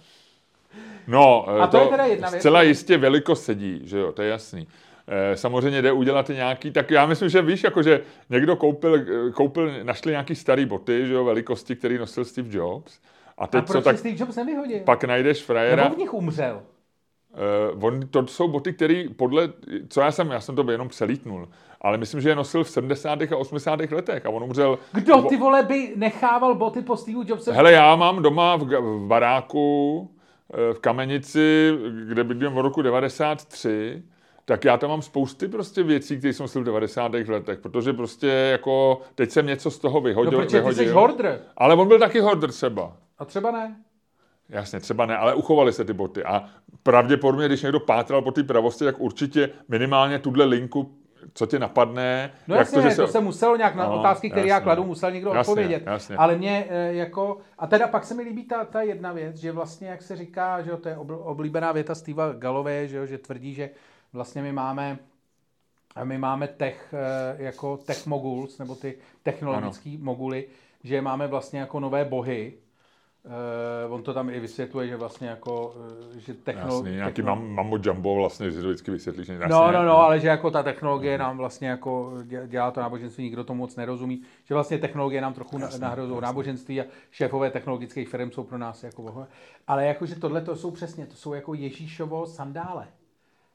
No, A to je teda jedna věc. zcela jistě velikost sedí, že jo, to je jasný. Eh, Samozřejmě jde udělat nějaký, tak já myslím, že víš, jako že někdo koupil, eh, koupil, našli nějaký starý boty, že jo, velikosti, který nosil Steve Jobs. A A teď proč co, tak Steve Jobs nevyhodil? pak najdeš frajera. Nebo v nich umřel. Uh, on, to jsou boty, které podle, co já jsem, já jsem to jenom přelítnul, ale myslím, že je nosil v 70. a 80. letech a on umřel... Kdo ty vole by nechával boty po Steve Jobse? Hele, já mám doma v, v baráku eh, v Kamenici, kde bydlím v roku 93, tak já tam mám spousty prostě věcí, které jsem nosil v 90. letech, protože prostě jako teď jsem něco z toho no, vyhodil. protože ty jsi vyhodil. hoarder. Ale on byl taky hoarder třeba. A třeba ne. Jasně, třeba ne, ale uchovaly se ty boty. A pravděpodobně, když někdo pátral po té pravosti, tak určitě minimálně tuhle linku co tě napadne. No jak jasně, to, že se... to se muselo nějak na no, otázky, které já kladu, musel někdo jasně, odpovědět. Jasně. Ale mě eh, jako, a teda pak se mi líbí ta, ta jedna věc, že vlastně, jak se říká, že to je oblíbená věta Steva Galové, že, že tvrdí, že vlastně my máme my máme tech, eh, jako tech moguls, nebo ty technologické moguly, že máme vlastně jako nové bohy, Uh, on to tam i vysvětluje, že vlastně jako, uh, že technologie... nějaký technolo... mam, mambo jumbo vlastně, že to vždycky vysvětlí, že jasně, No, no, no, ale že jako ta technologie nám vlastně jako dělá to náboženství, nikdo tomu moc nerozumí, že vlastně technologie nám trochu nahrozují náboženství a šéfové technologických firm jsou pro nás jako bohové. Ale jakože tohle to jsou přesně, to jsou jako Ježíšovo sandále.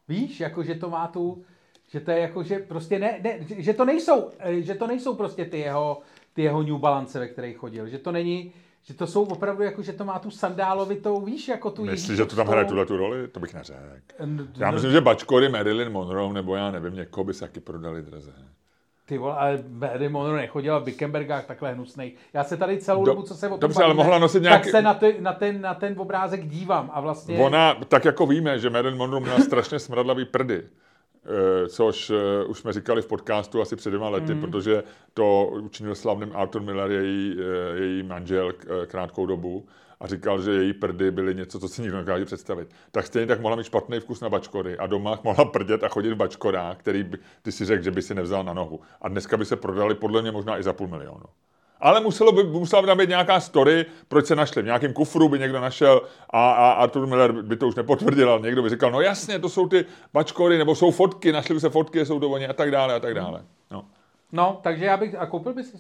Víš, jako že to má tu, že to je jako, že prostě ne, ne že to nejsou, eh, že to nejsou prostě ty jeho, ty jeho New Balance, ve kterých chodil, že to není, že to jsou opravdu jako, že to má tu sandálovitou, víš, jako tu Myslíš, že to tam hraje tuhle tu roli? To bych neřekl. Já myslím, že bačkory Marilyn Monroe, nebo já nevím, někoho by se taky prodali draze. Ty vole, ale Marilyn Monroe nechodila v Bickenbergách takhle hnusnej. Já se tady celou Do, dobu, co se o tom Dobře, ale mohla nosit nějaký... Tak se na, ty, na, ten, na ten obrázek dívám a vlastně... Ona, tak jako víme, že Marilyn Monroe měla strašně smradlavý prdy. Eh, což eh, už jsme říkali v podcastu asi před dvěma lety, mm. protože to učinil slavným Arthur Miller, její, eh, její manžel, krátkou dobu a říkal, že její prdy byly něco, co si nikdo nedokáže představit. Tak stejně tak mohla mít špatný vkus na bačkory a doma mohla prdět a chodit v bačkorách, který by, ty si řekl, že by si nevzal na nohu. A dneska by se prodali podle mě možná i za půl milionu ale muselo by, musela by tam být nějaká story, proč se našli. V nějakém kufru by někdo našel a, a Arthur Miller by to už nepotvrdil, ale někdo by říkal, no jasně, to jsou ty bačkory, nebo jsou fotky, našli by se fotky, jsou to oni a tak dále a tak dále. No. No, takže já bych, a koupil bys si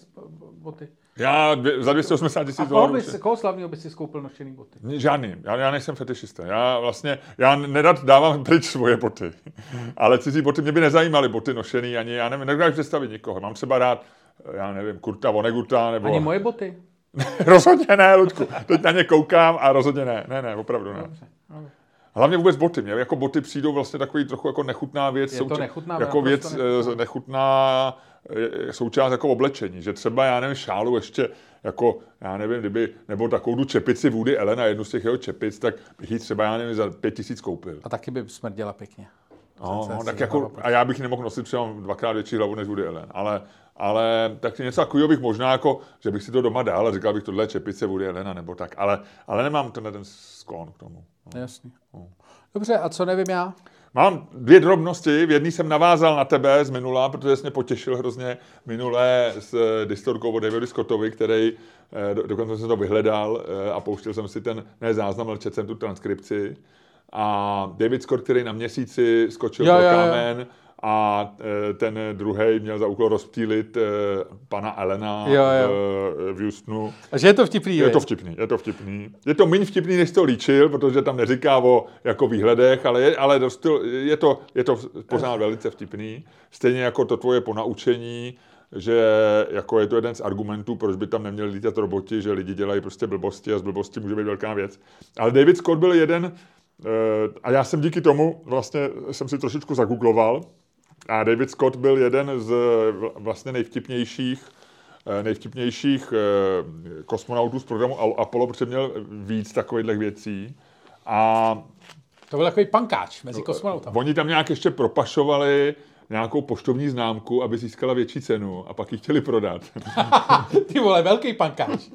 boty? Já dvě, za 280 tisíc dolarů. Bys, koho slavného bys si koupil nošený boty? Žádný, já, já nejsem fetišista. Já vlastně, já nerad dávám pryč svoje boty. Ale cizí boty mě by nezajímaly, boty nošený, ani já nevím, nedokážu představit nikoho. Mám třeba rád já nevím, Kurta Voneguta, nebo... Ani moje boty? rozhodně ne, Ludku. Teď na ně koukám a rozhodně ne. Ne, ne, opravdu ne. Dobře, dobře. Hlavně vůbec boty. Mě jako boty přijdou vlastně takový trochu jako nechutná věc. Je to nechutná, jako věc nechutná. nechutná součást jako oblečení. Že třeba, já nevím, šálu ještě jako, já nevím, kdyby, nebo takovou tu čepici Woody Elena, jednu z těch jeho čepic, tak bych ji třeba, já nevím, za pět tisíc koupil. A taky by smrděla pěkně. No, no tak jako, a já bych nemohl nosit třeba dvakrát větší hlavu než Woody Allen, ale, ale tak něco takového bych možná jako, že bych si to doma dal a říkal bych tohle čepice Woody Allena nebo tak, ale, ale nemám tenhle ten sklon k tomu. No. Jasně. No. Dobře, a co nevím já? Mám dvě drobnosti. V jedný jsem navázal na tebe z minula, protože jsi mě potěšil hrozně minulé s eh, distorkou od Davidu Scottovi, který eh, dokonce jsem to vyhledal eh, a pouštěl jsem si ten, ne záznam, ale četl jsem tu transkripci a David Scott, který na měsíci skočil jo, pro kámen jo, jo. A e, ten druhý měl za úkol rozptýlit e, pana Elena jo, jo. V, Houstonu. A že je to vtipný, je? Je to vtipný, je to vtipný. Je to méně vtipný, než to líčil, protože tam neříká o jako výhledech, ale je, ale dost, je, to, je to pořád velice vtipný. Stejně jako to tvoje ponaučení, že jako je to jeden z argumentů, proč by tam neměli lítat roboti, že lidi dělají prostě blbosti a z blbosti může být velká věc. Ale David Scott byl jeden Eh, a já jsem díky tomu vlastně jsem si trošičku zagoogloval a David Scott byl jeden z vlastně nejvtipnějších eh, nejvtipnějších eh, kosmonautů z programu Apollo, protože měl víc takových věcí. A to byl takový pankáč mezi kosmonautami. Oni tam nějak ještě propašovali nějakou poštovní známku, aby získala větší cenu a pak ji chtěli prodat. Ty vole, velký pankáč.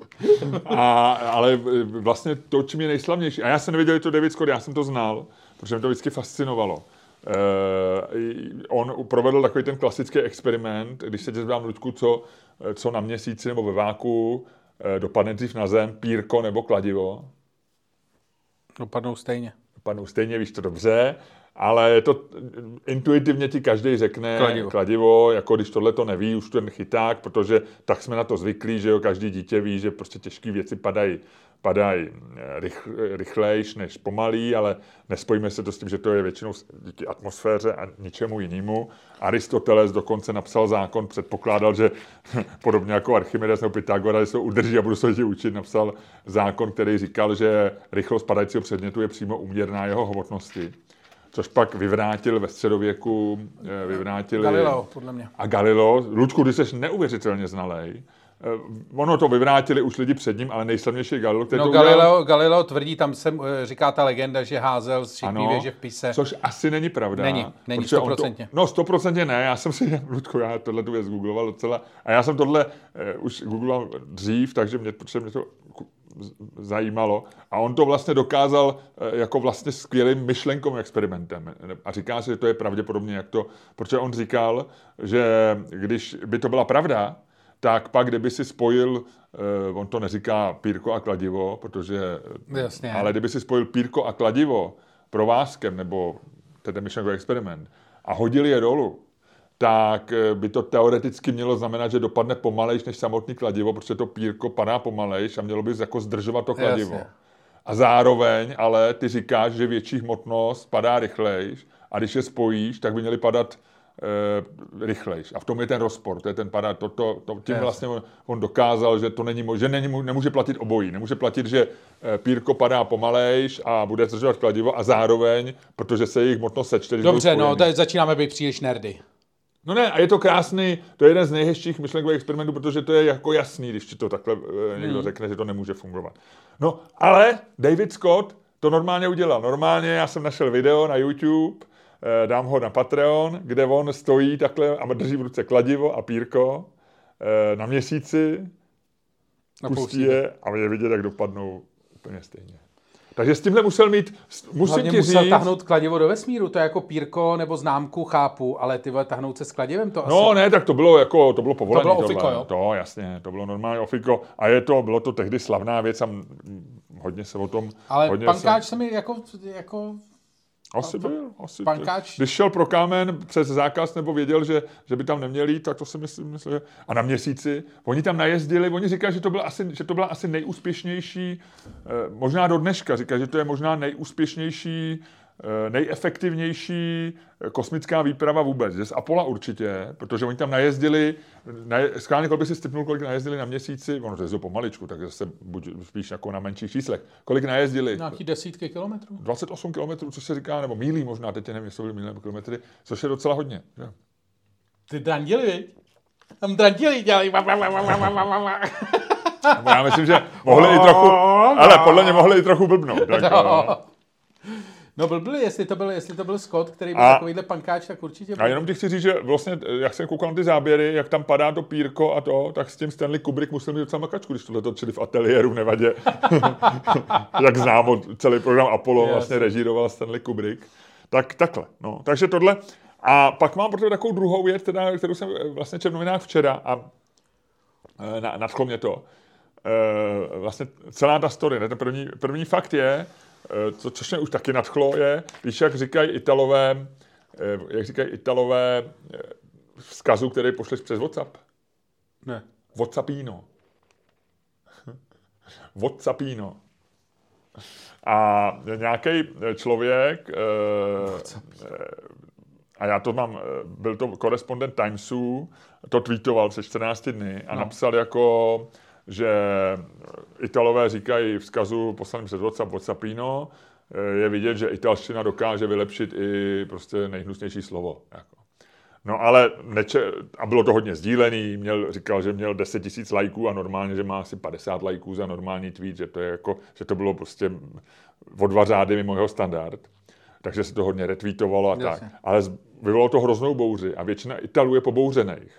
a, ale vlastně to, čím je nejslavnější, a já jsem nevěděl, že to David Scott, já jsem to znal, protože mě to vždycky fascinovalo. Uh, on provedl takový ten klasický experiment, když se tě zeptám, Ludku, co, co na měsíci nebo ve váku uh, dopadne dřív na zem, pírko nebo kladivo? Dopadnou stejně. Dopadnou stejně, víš to dobře ale to intuitivně ti každý řekne kladivo. kladivo, jako když tohle to neví, už ten chyták, protože tak jsme na to zvyklí, že jo, každý dítě ví, že prostě těžké věci padají padají eh, rych, rychlejš než pomalý, ale nespojíme se to s tím, že to je většinou díky atmosféře a ničemu jinému. Aristoteles dokonce napsal zákon, předpokládal, že podobně jako Archimedes nebo Pythagoras se udrží a budou se lidi učit, napsal zákon, který říkal, že rychlost padajícího předmětu je přímo uměrná jeho hmotnosti což pak vyvrátil ve středověku, eh, vyvrátil Galileo, podle mě. A Galileo, Ludku, ty jsi neuvěřitelně znalej, ono to vyvrátili už lidi před ním, ale nejslavnější je Galileo, který no, to Galileo, udělal... Galileo tvrdí, tam se eh, říká ta legenda, že házel z šikmý věže v pise. což asi není pravda. Není, není stoprocentně. To, no, stoprocentně ne, já jsem si, Ludko, já tohle tu věc googloval docela, a já jsem tohle eh, už googloval dřív, takže mě, protože mě to zajímalo. A on to vlastně dokázal eh, jako vlastně skvělým myšlenkovým experimentem. A říká se, že to je pravděpodobně jak to, protože on říkal, že když by to byla pravda, tak pak, kdyby si spojil, eh, on to neříká pírko a kladivo, protože, Jasně. ale kdyby si spojil pírko a kladivo provázkem, nebo tedy myšlenkový experiment, a hodili je dolů, tak eh, by to teoreticky mělo znamenat, že dopadne pomalejš než samotný kladivo, protože to pírko padá pomalejš a mělo by jako zdržovat to kladivo. Jasně. A zároveň ale ty říkáš, že větší hmotnost padá rychlejš a když je spojíš, tak by měly padat e, rychlejš. A v tom je ten rozpor, to je ten padá, to, to, to, tím vlastně on, on dokázal, že to není, že není, nemůže platit obojí. Nemůže platit, že eh, pírko padá pomalejš a bude zdržovat kladivo a zároveň, protože se jejich hmotnost sečte, Dobře, no, tady začínáme být příliš nerdy. No ne, a je to krásný, to je jeden z nejhezčích myšlenkových experimentů, protože to je jako jasný, když ti to takhle e, někdo řekne, že to nemůže fungovat. No, ale David Scott to normálně udělal. Normálně já jsem našel video na YouTube, dám ho na Patreon, kde on stojí takhle a drží v ruce kladivo a pírko e, na měsíci, A pustí je a je vidět, jak dopadnou úplně stejně. Takže s tímhle musel mít, musím Hlavně ti musel říct, tahnout kladivo do vesmíru, to je jako pírko nebo známku, chápu, ale ty vole tahnout se s kladivem, to No asi... ne, tak to bylo jako, to bylo povolené. bylo tohle. ofiko, jo? To, jasně, to bylo normálně ofiko. A je to, bylo to tehdy slavná věc a hodně se o tom... ale hodně pankáč se, se mi jako, jako asi byl, asi pankáč- Když šel pro kámen přes zákaz nebo věděl, že, že by tam neměli, tak to si myslím, myslím, že... A na měsíci, oni tam najezdili, oni říkají, že to byla asi, že to byla asi nejúspěšnější, eh, možná do dneška, říkají, že to je možná nejúspěšnější nejefektivnější eh, kosmická výprava vůbec. Z Apollo určitě, protože oni tam najezdili, naje, schválně, kolik by si stipnul, kolik najezdili na měsíci, ono to jezdilo pomaličku, tak zase buď spíš jako na menších číslech. Kolik najezdili? nějaký desítky kilometrů. 28 km, což se říká, nebo mílí možná, teď nevím, jestli byly míle nebo kilometry, což je docela hodně. Že? Ty drandili, viď? Tam drandili, dělají. Já myslím, že mohli i trochu, ale podle mě mohli i trochu blbnout. Tak, no. No byl, byl, jestli to byl, jestli to byl Scott, který byl A- takovýhle pankáč, tak určitě byl. A jenom ti chci říct, že vlastně, jak jsem koukal na ty záběry, jak tam padá to pírko a to, tak s tím Stanley Kubrick musel mít docela makačku, když tohle točili v ateliéru v Nevadě. jak známo, celý program Apollo Jasně. vlastně režíroval Stanley Kubrick. Tak takhle, no. Takže tohle. A pak mám pro takovou druhou věc, teda, kterou jsem eh, vlastně četl v novinách včera a eh, na, nadchlo mě to. Eh, vlastně celá ta story, ne? ten první, první fakt je, co, což mě už taky nadchlo, je, víš, jak říkají Italové, eh, jak říkají Italové eh, vzkazu, který pošleš přes WhatsApp. Ne. Whatsappino. Whatsappino. A nějaký člověk, eh, a já to mám, eh, byl to korespondent Timesu, to tweetoval před 14 dny a No. napsal jako, že Italové říkají vzkazu poslaným přes WhatsApp Whatsappino, eh, je vidět, že italština dokáže vylepšit i prostě nejhnusnější slovo. Jako. No ale neče- a bylo to hodně sdílený, měl, říkal, že měl 10 tisíc lajků a normálně, že má asi 50 lajků za normální tweet, že to, je jako, že to bylo prostě o dva řády mimo jeho standard. Takže se to hodně retweetovalo a Jasně. tak. Ale vyvolalo to hroznou bouři a většina Italů je pobouřených.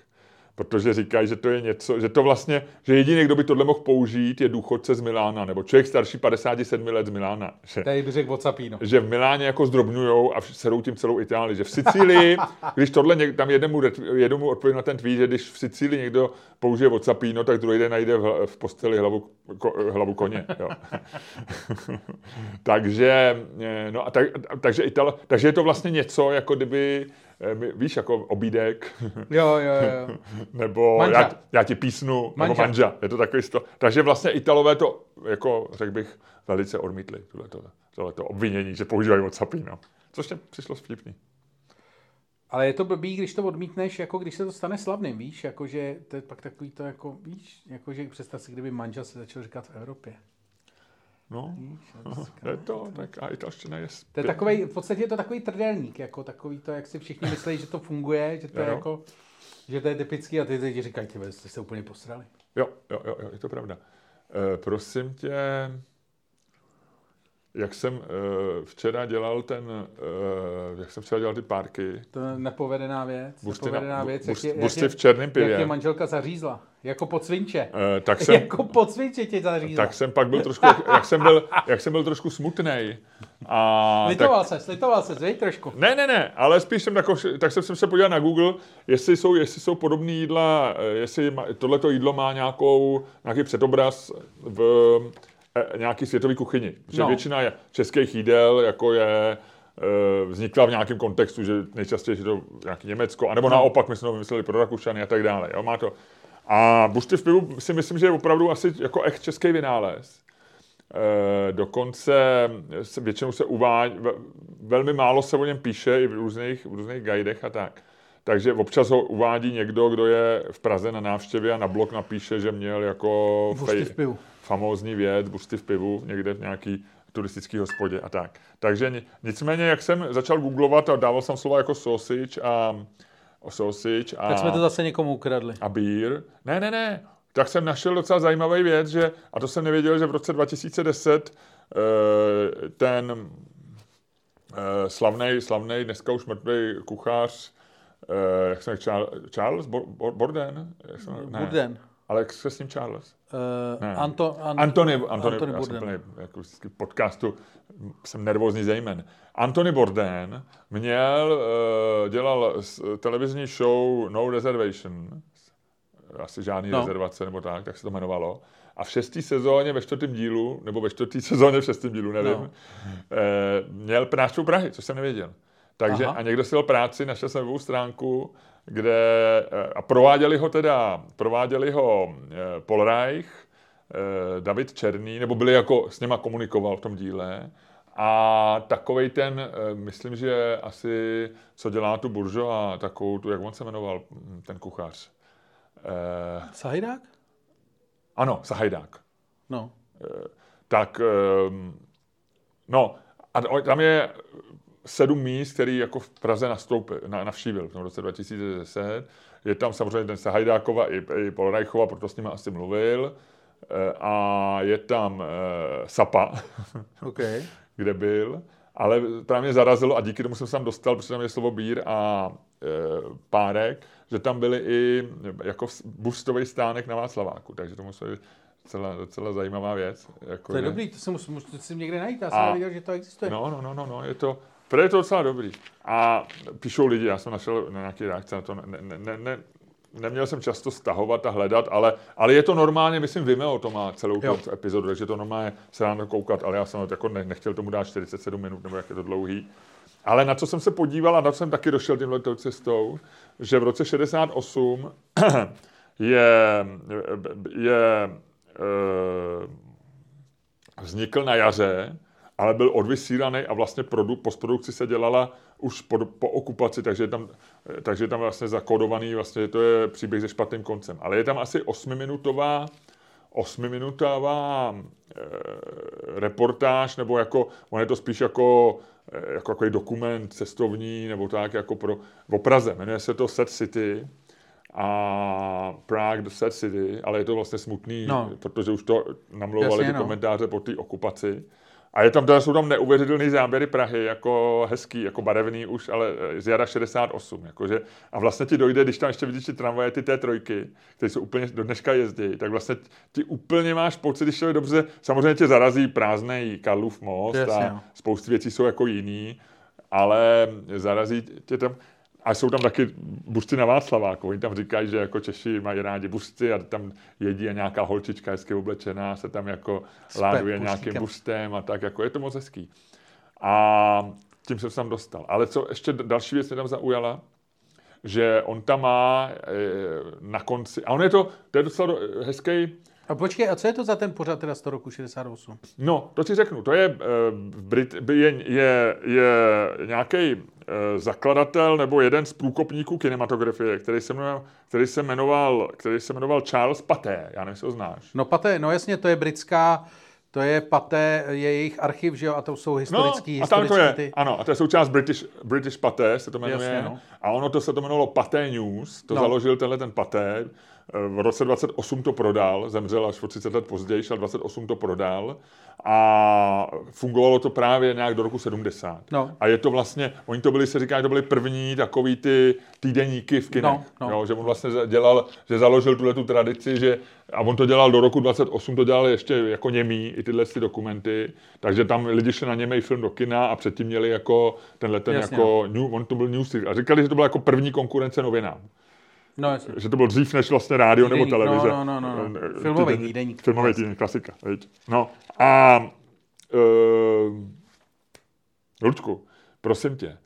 Protože říkají, že to je něco, že to vlastně, že jediný, kdo by tohle mohl použít, je důchodce z Milána, nebo člověk starší 57 let z Milána. Že, Tady bych řekl Whatsappino. že v Miláně jako zdrobňujou a serou tím celou Itálii. Že v Sicílii, když tohle něk, tam jednomu, jednomu odpověď na ten tweet, že když v Sicílii někdo použije Whatsappino, tak druhý den najde v, v posteli hlavu, ko, hlavu koně. Jo. takže, eh, no a tak, takže, Italo, takže je to vlastně něco, jako kdyby, víš, jako obídek, Jo, jo, jo. nebo Manža. já, já ti písnu, nebo Manža. manža. Je to takový sto... Takže vlastně Italové to, jako řekl bych, velice odmítli, tohleto, tohleto obvinění, že používají WhatsAppino. Což mě přišlo vtipný. Ale je to blbý, když to odmítneš, jako když se to stane slavným, víš, jakože to je pak takový to, jako, víš, jakože představ si, kdyby manžel se začal říkat v Evropě. No, to je to, tak a italština je... To je takový, v podstatě je to takový trdelník, jako takový to, jak si všichni myslí, že to funguje, že to je Jo. jako, Že to je typický a ty teď říkají, ty jste se úplně posrali. Jo, jo, jo, jo, je to pravda. E, prosím tě, jak jsem uh, včera dělal ten, uh, jak jsem včera dělal ty párky. To je nepovedená věc. Busty, nepovedená věc, bust, jak je, busty jak v černém pivě. Jak je manželka zařízla. Jako pod svinče. Uh, tak jsem, jako pod svinče tě zařízla. Tak jsem pak byl trošku, jak jsem byl, jak jsem byl trošku smutnej. A slitoval tak, se, slitoval se, zvej trošku. Ne, ne, ne, ale spíš jsem tako, tak jsem se podíval na Google, jestli jsou, jestli jsou podobné jídla, jestli tohleto jídlo má nějakou, nějaký předobraz v nějaký světový kuchyni. Že no. většina českých jídel jako je e, vznikla v nějakém kontextu, že nejčastěji je to nějaký Německo, anebo no. naopak my jsme to vymysleli pro Rakušany a tak dále. Jo, má to. A bušty v pivu si myslím, že je opravdu asi jako echt český vynález. E, dokonce se, většinou se uvádí, velmi málo se o něm píše i v různých, v různých guidech a tak. Takže občas ho uvádí někdo, kdo je v Praze na návštěvě a na blog napíše, že měl jako fej, v pivu famózní věc, busty v pivu, někde v nějaký turistický hospodě a tak. Takže nicméně, jak jsem začal googlovat a dával jsem slova jako sausage a sausage a... Tak jsme to zase někomu ukradli. A beer. Ne, ne, ne. Tak jsem našel docela zajímavý věc, že, a to jsem nevěděl, že v roce 2010 eh, ten eh, slavný, slavný, dneska už mrtvý kuchař, eh, jak jsem Charles Borden? Borden. Ale jak se s ním Charles? Uh, Anto, an, Antony, Antony, Antony já jsem plný, jako podcastu jsem nervózní zejmen. Antony Borden měl, uh, dělal televizní show No Reservation, asi žádný no. rezervace nebo tak, tak se to jmenovalo. A v šestý sezóně, ve čtvrtém dílu, nebo ve čtvrtý sezóně v šestém dílu, nevím, no. eh, měl práčku Prahy, což jsem nevěděl. Takže Aha. a někdo si dal práci, našel jsem webovou stránku, kde eh, a prováděli ho teda, prováděli ho eh, Paul Reich, eh, David Černý, nebo byli jako, s něma komunikoval v tom díle. A takovej ten, myslím, že asi, co dělá tu buržo a takovou tu, jak on se jmenoval, hm, ten kuchař. Sahajdák? Ano, Sahajdák. No. Tak, no, a tam je sedm míst, který jako v Praze nastoupil, na, navštívil v tom roce 2010. Je tam samozřejmě ten Sahajdákova i, i Polrajchova, proto s nimi asi mluvil. E, a je tam e, Sapa, okay. kde byl. Ale právě mě zarazilo, a díky tomu jsem se tam dostal, protože tam je slovo bír a e, párek, že tam byly i jako bustový stánek na Václaváku, takže to museli docela, docela zajímavá věc. Jako to je že... dobrý, to si musím, někde najít, já jsem a, nevěděl, že to existuje. No, no, no, no, no je to, Pro je to docela dobrý. A píšou lidi, já jsem našel na nějaké reakce na to, ne, ne, ne, neměl jsem často stahovat a hledat, ale, ale je to normálně, myslím, Vimeo to má celou tu epizodu, takže to normálně se dá koukat, ale já jsem jako ne, nechtěl tomu dát 47 minut, nebo jak je to dlouhý. Ale na co jsem se podíval a na co jsem taky došel tímhle cestou, že v roce 68 je, je e, vznikl na jaře ale byl odvysílaný a vlastně produ, postprodukci se dělala už po, po okupaci, takže je tam, takže je tam vlastně zakódovaný, vlastně to je příběh se špatným koncem. Ale je tam asi osmiminutová osmiminutová e, reportáž, nebo jako, on je to spíš jako, e, jako jako dokument cestovní, nebo tak jako pro, v Praze. Jmenuje se to Set City a Prague the Set City, ale je to vlastně smutný, no. protože už to namlouvali ty no. komentáře po té okupaci. A je tam, teda jsou tam neuvěřitelné záběry Prahy, jako hezký, jako barevný už, ale z jara 68. Jakože, a vlastně ti dojde, když tam ještě vidíš ty tramvaje, ty té trojky, které jsou úplně do dneška jezdí, tak vlastně ti úplně máš pocit, když je dobře, samozřejmě tě zarazí prázdný Karlův most yes, a yeah. spousty věcí jsou jako jiný, ale zarazí tě tam, a jsou tam taky busty na Václaváku. Oni tam říkají, že jako Češi mají rádi busty a tam jedí a nějaká holčička hezky oblečená se tam jako Spek, láduje nějakým bustem a tak. Jako je to moc hezký. A tím jsem se tam dostal. Ale co ještě další věc mě tam zaujala, že on tam má e, na konci, a on je to, to je docela hezký, a počkej, a co je to za ten pořad teda z toho roku 68? No, to ti řeknu. To je, e, Brit, je, je, je nějaký Eh, zakladatel nebo jeden z průkopníků kinematografie, který se jmenoval, který se jmenoval, který se jmenoval Charles Paté. Já nevím, jestli ho znáš. No Paté, no jasně, to je britská To je paté, je jejich archiv, že jo, a to jsou historický, no, a tam to je, ty. ano, a to je součást British, British Paté, se to jmenuje. Jasně, no. A ono to se to jmenovalo Paté News, to No. založil tenhle ten Paté. V roce 28 to prodal, zemřel až o 30 let později, ale 28 to prodal. A fungovalo to právě nějak do roku 70. No. A je to vlastně, oni to byli, se říká, že to byly první takový ty týdeníky v kinech. No, no. Jo, že on vlastně dělal, že založil tuhle tu tradici, že a on to dělal do roku 28, to dělal ještě jako němý, i tyhle ty dokumenty, takže tam lidi šli na němej film do kina a předtím měli jako tenhle ten Jasně, jako, new, on to byl news, a říkali, že to byla jako první konkurence novinám. No, jasně. Že to byl dřív než vlastně rádio nebo Týdeník, televize. no, no, no, no. Filmový týdeník- týdeník. Filmový týdeník, klasika. Viď? No a uh, Ludku, prosím tě,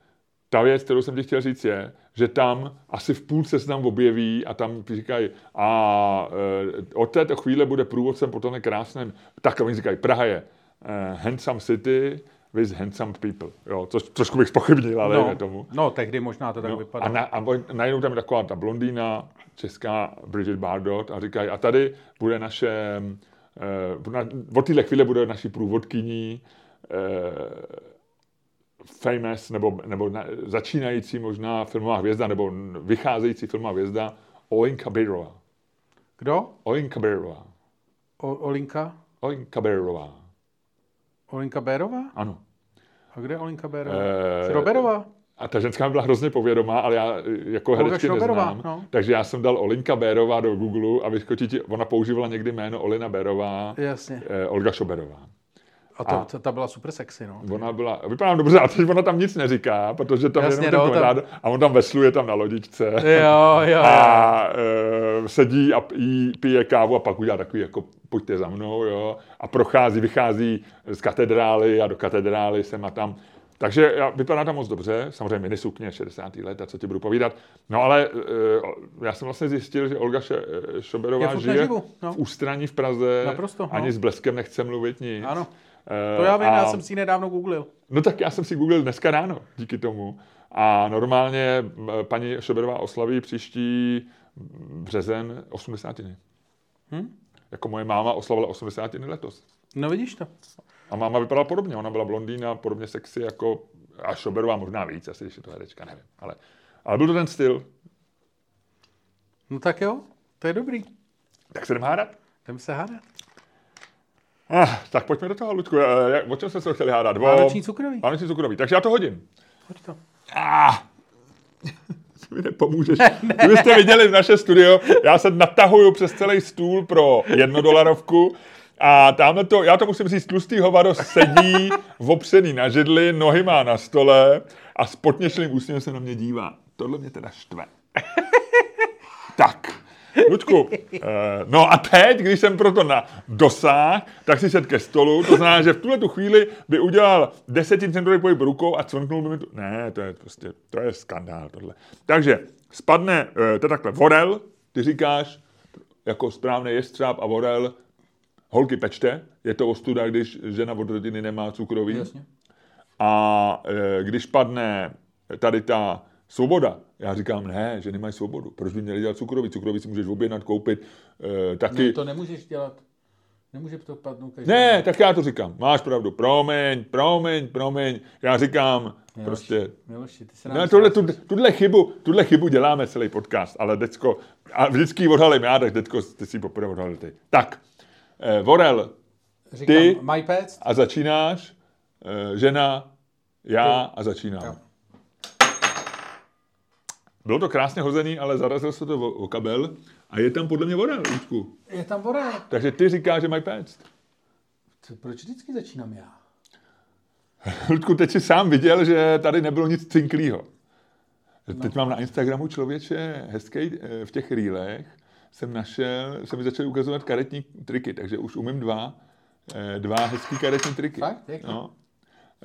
ta věc, kterou jsem ti chtěl říct, je, že tam asi v půlce se tam objeví a tam říkají, a uh, od této chvíle bude průvodcem po tomhle krásném, tak oni říkají, Praha je uh, handsome city with handsome people. Jo, což trošku bych spochybnil, ale no, tomu. no, tehdy možná to tak No, vypadalo. a, na, a najednou tam je taková ta blondýna, česká Bridget Bardot a říkají, a tady bude naše, uh, na, od téhle chvíle bude naší průvodkyní uh, famous, nebo, nebo na, začínající možná filmová hvězda, nebo vycházející filmová hvězda Olenka Bejrová. Kdo? Olenka Bejrová. O, Olinka? Olenka Bejrová. Olinka Bérová? Ano. A kde je Olinka Bérová? Eh, Šroberová? A ta ženská mi byla hrozně povědomá, ale já eh, jako herečky neznám. no. Takže já jsem dal Olinka Bérová do Google a vyskočí ti, ona používala někdy jméno Olina Bérová, Jasně. eh, Olga Šoberová. A to, a- ta, ta byla super sexy, no. Ona byla, vypadá dobře, a teď ona tam nic neříká, protože tam Jasně, jenom no, ten tam- tam... a on tam vesluje tam na lodičce. Jo, jo, jo. A e, sedí a jí, pije kávu a pak udělá takový jako pojďte za mnou, jo. A prochází, vychází z katedrály a do katedrály sem a tam. Takže já- vypadá tam moc dobře, samozřejmě minisukně 60. let a co ti budu povídat. No ale e, já jsem vlastně zjistil, že Olga Še, Šoberová žije naživu, no. v Ústraní v Praze. Naprosto, no. Ani s bleskem nechce mluvit nic. Ano. E, To já vím, a- já jsem si ji nedávno googlil. No tak já jsem si googlil dneska ráno díky tomu. A normálně paní Šoberová oslaví příští březen 80. Hm? Jako moje máma oslavila 80. letos. No vidíš to. A máma vypadala podobně. Ona byla blondýna, podobně sexy jako a Šoberová možná víc, asi když je to herečka, nevím. Ale, ale byl to ten styl. No tak jo, to je dobrý. Tak se jdem hádat? Jdem se hádat. Ah, tak pojďme do toho, Ludku. Eh, jak- O čem jsme se chtěli hádat? O... Vánoční cukroví. Vánoční cukroví. Takže já to hodím. Hoď to. Ah. Mi nepomůžeš. Kdybyste viděli naše studio, já se natahuju přes celý stůl pro jednodolarovku a tamhle to, já to musím říct, tlustý hovado sedí opřený na židli, nohy má na stole a s potněšlým úsměvem se na mě dívá. Tohle mě teda štve. tak. Ludku, eh, no a teď, když jsem proto na dosáh, tak si sedl ke stolu, to znamená, že v tuhle tu chvíli by udělal deseticentrový pohyb rukou a cvrknul by mi tu... Ne, to je prostě, to je skandál tohle. Takže spadne, eh, to je takhle, vorel, ty říkáš, jako správný jestřáb a vorel, holky pečte, je to ostuda, když žena od rodiny nemá cukroví. Jasně. A e, když padne tady ta svoboda, já říkám, ne, že nemají svobodu. Proč by měli dělat cukroví? Cukroví si můžeš objednat, koupit e, taky. Ne, to nemůžeš dělat. Nemůže to padnout každý. Ne, tak já to říkám. Máš pravdu. Promiň, promiň, promiň. Já říkám, Miloš, prostě... Miloši, ty se nám No, tohle, tu, tuhle, chybu, tuhle chybu děláme celý podcast, ale decko, a vždycky ji odhalím já, tak decko, ty si poprvé odhalil ty. Tak, eh, Vorel, Říkám, ty- my pets. a začínáš, eh, žena, já a začínám. Jo. Bylo to krásně hozený, ale zarazil se to o, o kabel a je tam podle mě voda, Luďku. Je tam voda. Takže ty říkáš, že mají péct. Co- Proč vždycky začínám já? Ludku, teď si sám viděl, že tady nebylo nic cinklýho. Teď mám na Instagramu člověče hezký eh, v těch rýlech, jsem našel, se mi začaly ukazovat karetní triky, takže už umím dva, eh, dva hezký karetní triky. Fakt? No.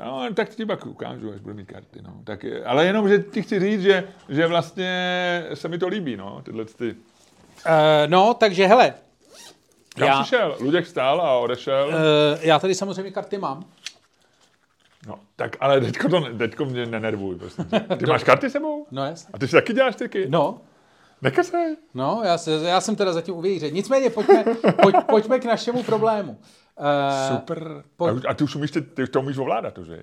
No, tak ti pak ukážu, až budu mít karty. No. Tak, ale jenom, že ti chci říct, že, že vlastně se mi to líbí, no, tyhle ty. Uh, no, takže hele. Kam Já, přišel? Luděk stál a odešel. uh, já tady samozřejmě karty mám. No, tak ale teďko, to, teďko mě nenervuj, prostě. Ty máš karty sebou? No jasně. A ty si taky děláš triky? No, Nekecej. No, já, se, já jsem teda zatím uvěřil. Nicméně, pojďme, pojď, pojďme k našemu problému. Uh, Super. Pojď, a ty už umíš, ty, ty to umíš ovládat, že? Uh,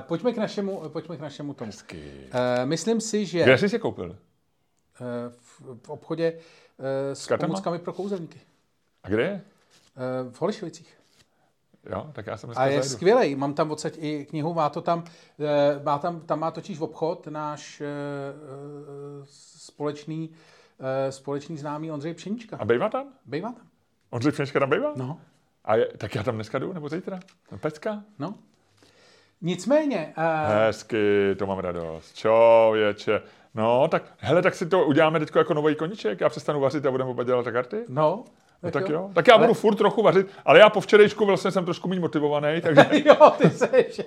pojďme, k našemu, pojďme k našemu tomu. Hezky. Uh, myslím si, že... Kde jsi se koupil? Uh, v, v obchodě uh, s, s pomůckami pro kouzelníky. A kde je? Uh, v Holešovicích. Jo, tak já jsem A je skvělý. Mám tam odsaď i knihu, má to tam, má tam, tam má totiž v obchod náš uh, společný, uh, společný známý Ondřej Pšenička. A bejvá tam? Bejvá tam. Ondřej Pšenička tam bejvá? No. A je, tak já tam dneska jdu, nebo zítra? Tam pecka? No. Nicméně... Uh... Hezky, to mám radost. Čověče. No, tak hele, tak si to uděláme teď jako nový koníček. Já přestanu vařit a budeme oba dělat karty? No. No, tak, jo. jo. Tak já ale... budu furt trochu vařit, ale já po včerejšku vlastně jsem trošku méně motivovaný, takže... jo, ty seš.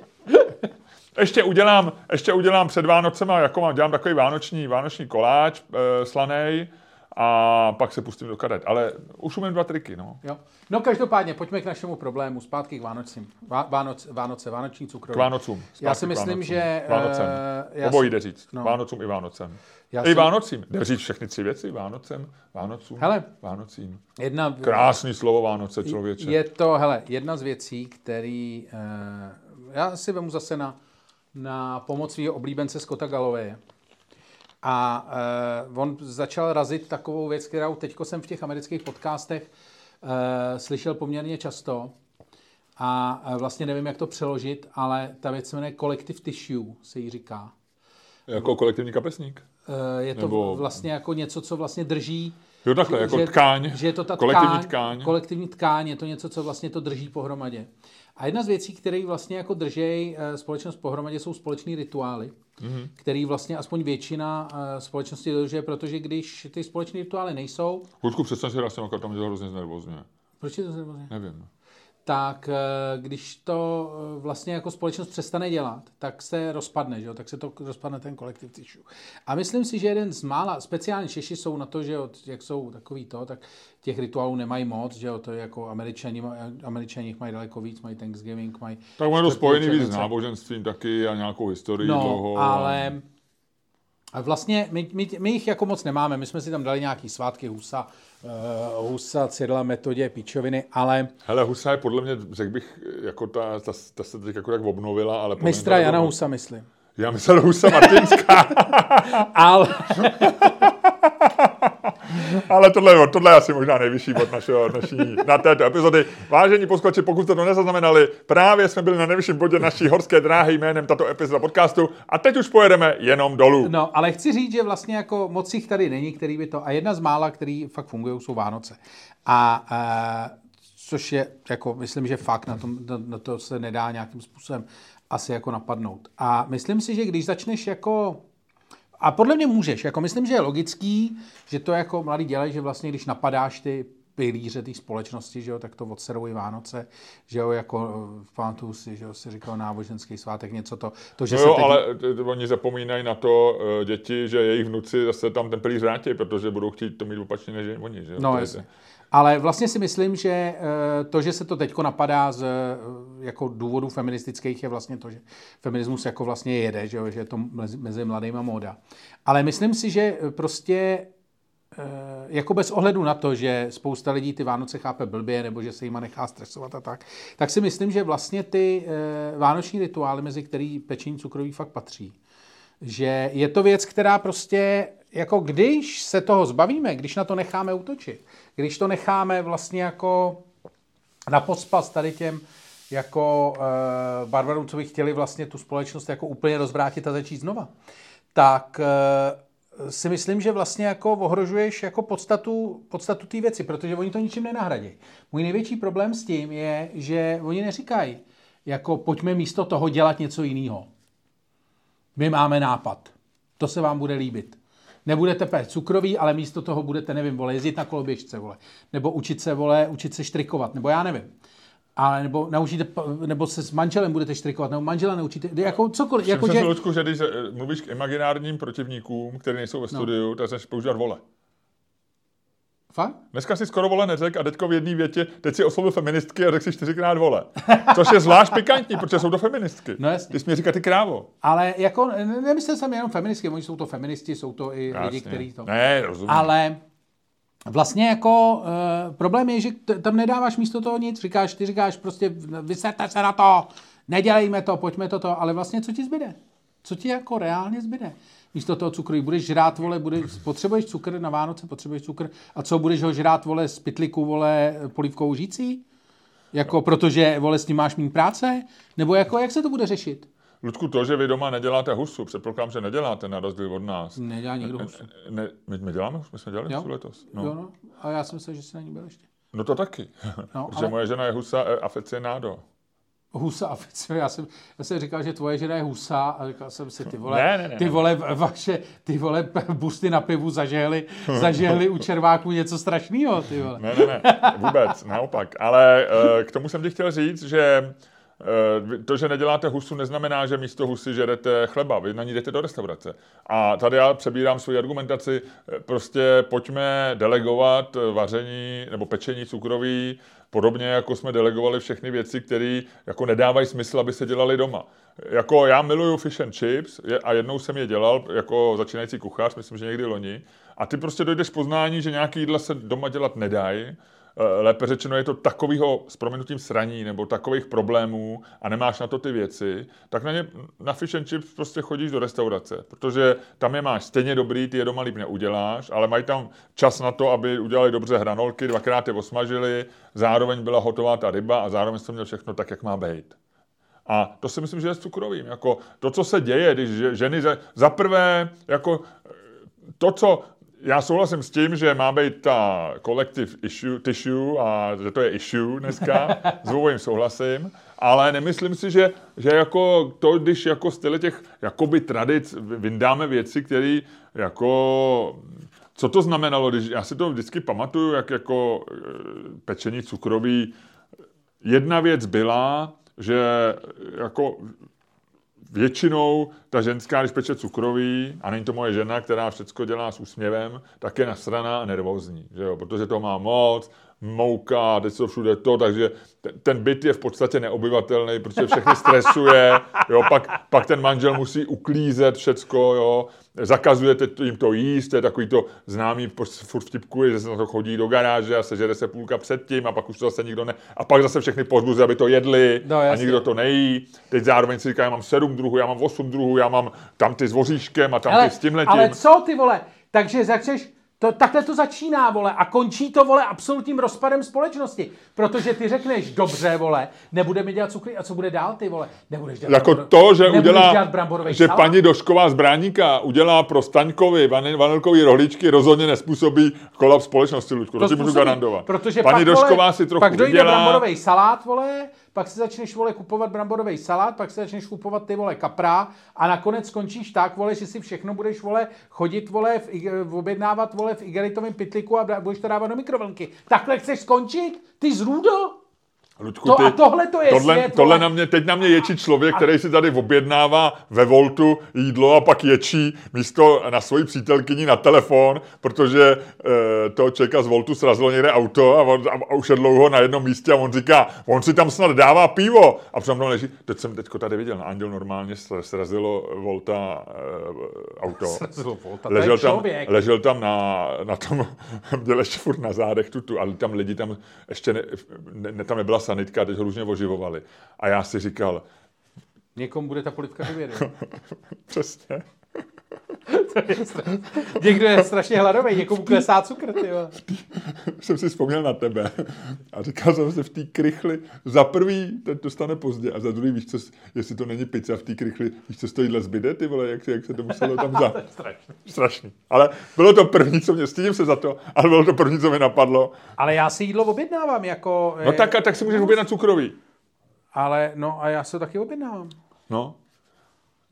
ještě udělám, ještě udělám před Vánocema, jako mám, dělám takový vánoční, vánoční koláč e, slanej, a pak se pustím do karet. Ale už umím dva triky, no. Jo. No každopádně, pojďme k našemu problému, zpátky k Vánocím. Vá, Vánoc, Vánoce, Vánoční cukroví. K Vánocům. Já si myslím, že... Vánocem. Uh, Obojí jde říct. No. Vánocům i Vánocem. Já I si... Vánocím. Jde říct všechny tři věci. Vánocem, Vánocům, hele, Vánocím. Jedna... Krásný slovo Vánoce, člověče. Je to, hele, jedna z věcí, který... Uh, já si vemu zase na, na pomoc svého oblíbence Scotta Galloway. A uh, on začal razit takovou věc, kterou teď jsem v těch amerických podcastech uh, slyšel poměrně často. A uh, vlastně nevím, jak to přeložit, ale ta věc se jmenuje collective tissue, se jí říká. Jako kolektivní kapesník? Uh, je to Nebo... vlastně jako něco, co vlastně drží Jo, takhle, jako že, tkáň, že je to ta kolektivní tkáň, tkáň. Kolektivní tkáň, je to něco, co vlastně to drží pohromadě. A jedna z věcí, které vlastně jako drží společnost pohromadě, jsou společné rituály mm-hmm. který vlastně aspoň většina uh, společnosti dodržuje, protože když ty společné rituály nejsou... Kučku, přestaň si rád tam je to hrozně. Proč je to znervozně? Nevím. Tak uh, když to uh, vlastně jako společnost přestane dělat, tak se rozpadne, že jo? tak se to rozpadne ten kolektiv tissue. A myslím si, že jeden z mála, speciálně Češi jsou na to, že jo, jak jsou takový to, tak těch rituálů nemají moc, že jo, to je jako američani, američani mají daleko víc, mají Thanksgiving, mají... Tak mají to spojený víc s náboženstvím taky a nějakou historii no, dlouho. ale... A vlastně my, my, my, jich jako moc nemáme, my jsme si tam dali nějaký svátky Husa, uh, Husa, Cyrila, Metodě, Pičoviny, ale... Hele, Husa je podle mě, řekl bych, jako ta, ta, ta se teď jako tak obnovila, ale... Mistra Jana Husa, myslím. Já myslel Husa Martinská. ale... Ale tohle, tohle je asi možná nejvyšší bod našeho, naší, na této epizody. Vážení poskoči, pokud jste to nezaznamenali, právě jsme byli na nejvyšším bodě naší horské dráhy jménem tato epizoda podcastu a teď už pojedeme jenom dolů. No, ale chci říct, že vlastně jako moc jich tady není, který by to, a jedna z mála, který fakt fungují, jsou Vánoce. A, a což je, jako, myslím, že fakt na, tom, na, na to se nedá nějakým způsobem asi jako napadnout. A myslím si, že když začneš jako a podle mě můžeš. Jako myslím, že je logický, že to jako mladý dělají, že vlastně když napadáš ty pilíře té společnosti, že jo, tak to odserují Vánoce, že jo, jako v pamatuju si, že jo, si říkal náboženský svátek, něco to. to že no se jo, teď... ale oni zapomínají na to uh, děti, že jejich vnuci zase tam ten pilíř vrátí, protože budou chtít to mít opačně než oni, že jo. No, jasně. Ale vlastně si myslím, že eh, to, že se to teďko napadá z eh, jako důvodů feministických, je vlastně to, že feminismus jako vlastně jede, že, že je to mezi, mladýma móda. Ale myslím si, že prostě eh, jako bez ohledu na to, že spousta lidí ty Vánoce chápe blbě, nebo že se jima nechá stresovat a tak, tak si myslím, že vlastně ty vánoční rituály, mezi který pečení cukroví fakt patří, že je to věc, která prostě, jako když se toho zbavíme, když na to necháme útočit, když to necháme vlastně jako na pospas tady těm jako uh, barbarům, co by chtěli vlastně tu společnost jako úplně rozvrátit a začít znova, tak uh, si myslím, že vlastně jako ohrožuješ jako podstatu, podstatu té věci, protože oni to ničím nenahradí. Můj největší problém s tím je, že oni neříkají, jako pojďme místo toho dělat něco jiného. My máme nápad. To se vám bude líbit. Nebudete péct cukroví, ale místo toho budete, nevím, vole, jezdit na koloběžce, vole. Nebo učit se, vole, učit se štrikovat, nebo já nevím. Ale nebo naučíte, nebo se s manželem budete štrikovat, nebo manžela naučíte, jako cokoliv. Jako, že... Lučku, že když mluvíš k imaginárním protivníkům, kteří nejsou ve studiu, no. tak začneš používat vole. Fakt? Dneska si skoro vole neřek a teďko v jedné větě, teď si oslovil feministky a řekl si čtyřikrát vole. Což je zvlášť pikantní, protože jsou to feministky. No jasně. Ty jsi mi říkat ty krávo. Ale jako, ne- nemyslel jsem jenom feministky, oni jsou to feministi, jsou to i lidi, kteří to... Ne, rozumím. Ale vlastně jako uh, problém je, že t- tam nedáváš místo toho nic, říkáš, ty říkáš prostě vyserte se na to, nedělejme to, pojďme to, to, ale vlastně co ti zbyde? Co ti jako reálně zbyde? Místo toho cukru, budeš žrát, vole, budeš, potřebuješ cukr na Vánoce, potřebuješ cukr, a co, budeš ho žrát, vole, z pytliku, vole, polívkou žící? Jako, protože, vole, s ním máš méně práce? Nebo jako, jak se to bude řešit? Ludku, to, že vy doma neděláte husu, předpokládám, že neděláte na rozdíl od nás. Nedělá nikdo husu. Ne, my, my děláme už, my jsme dělali Jo? husu letos. No. Jo, no. A já jsem myslel, že si na ní byl ještě. no to taky, No, protože ale- moje žena je husa e, aficionado. Husa a Fico, já jsem, já jsem říkal, že tvoje žena je husa a říkal jsem si, ty vole, Ne, ne, ne, ty vole, vaše, ty vole busty na pivu zažehly, zažehly u červáků něco strašného, ty vole. Ne, ne, ne, vůbec, naopak. Ale eh, k tomu jsem ti chtěl říct, že eh, to, že neděláte husu, neznamená, že místo husy žerete chleba. Vy na ní jdete do restaurace. A tady já přebírám svoji argumentaci. eh, Prostě pojďme delegovat vaření nebo pečení cukroví podobně, jako jsme delegovali všechny věci, které jako nedávají smysl, aby se dělali doma. Jako já miluju fish and chips a jednou jsem je dělal jako začínající kuchař, myslím, že někdy loni. A ty prostě dojdeš poznání, že nějaký jídla se doma dělat nedají. Eh, Lépe řečeno, je to takového s proměnutím sraní nebo takových problémů a nemáš na to ty věci, tak na, ně, na fish and chips prostě chodíš do restaurace, protože tam je máš stejně dobrý, ty je doma líp neuděláš, ale mají tam čas na to, aby udělali dobře hranolky, dvakrát je osmažili, zároveň byla hotová ta ryba a zároveň jsem měl všechno tak, jak má být. A to si myslím, že je s cukrovým. Jako to, co se děje, když že- ženy za, za prvé, jako eh, to, co já souhlasím s tím, že má být ta collective issue, tissue a že to je issue dneska, s jim souhlasím, ale nemyslím si, že, že jako to, když jako style těch jakoby tradic vyndáme věci, které jako co to znamenalo, když já si to vždycky pamatuju, jak jako eh, pečení cukroví. Jedna věc byla, že jako většinou ta ženská, když peče cukroví, a není to moje žena, která všechno dělá s úsměvem, tak je nasraná a nervózní, že jo? protože to má moc, mouka, teď to všude to, takže ten, byt je v podstatě neobyvatelný, protože všechny stresuje, jo? Pak, pak ten manžel musí uklízet všecko, jo? zakazujete jim to jíst, to je takový to známý furt vtipkuje, že se na to chodí do garáže a sežere se půlka předtím a pak už to zase nikdo ne... A pak zase všechny pozbuzuje, aby to jedli No, a nikdo to nejí. Teď zároveň si říká, já mám sedm druhů, já mám osm druhů, já mám tam ty s voříškem a tam Ale, ty s tímhletím. ale co ty vole, takže začneš, to, takhle to začíná, vole, a končí to, vole, absolutním rozpadem společnosti. Protože ty řekneš, dobře, vole, nebudeme dělat cukry, a co bude dál, ty vole? Nebudeš dělat Jako brambor- to, že udělá, že salát? paní Došková z Bráníka udělá pro Staňkovi vanil, vanilkový rohlíčky, rozhodně nespůsobí kolaps společnosti, Luďku. To, ti můžu způsobí, garantovat. Protože paní pak, Došková vole, si trochu pak dojde vydělá. bramborový salát, vole, pak si začneš, vole, kupovat bramborový salát, pak si začneš kupovat ty, vole, kapra a nakonec skončíš tak, vole, že si všechno budeš, vole, chodit, vole, v, ig- objednávat, vole, v igelitovém pytliku a budeš to dávat do mikrovlnky. Takhle chceš skončit? Ty zrůdo? Luďku, To a tohle to je tohle, svět, tohle na mě, teď na mě ječí člověk, který si tady objednává ve Voltu jídlo a pak ječí místo na svoji přítelkyni na telefon, protože e, to člověka z Voltu srazilo někde auto a, on, a, a už je dlouho na jednom místě a on říká, on si tam snad dává pivo. A přede mnou leží, teď jsem teďko tady viděl, na Anděl normálně sra- srazilo Volta e, auto. Srazilo Volta, ležel tam, člověk. ležel tam na, na tom, měl ještě furt na zádech tutu, ale tam lidi tam ještě ne, ne, ne tam nebyla sanitka, teď ho různě oživovali. A já si říkal, Někomu bude ta polivka vyvědět. přesně, Někdo je strašně hladový, někomu klesá cukr, ty jsem si vzpomněl na tebe a říkal jsem si v té krychli, za prvý ten to stane pozdě a za druhý víš, co, jestli to není pizza v té krychli, víš, co stojíhle zbyde, ty vole, jak, jak se to muselo tam za... Strašný. Strašný. Ale bylo to první, co mě, stydím se za to, ale bylo to první, co mi napadlo. Ale já si jídlo objednávám jako... No eh, tak, a tak si můžeš objednat cukrový. Ale no a já se taky objednávám. No.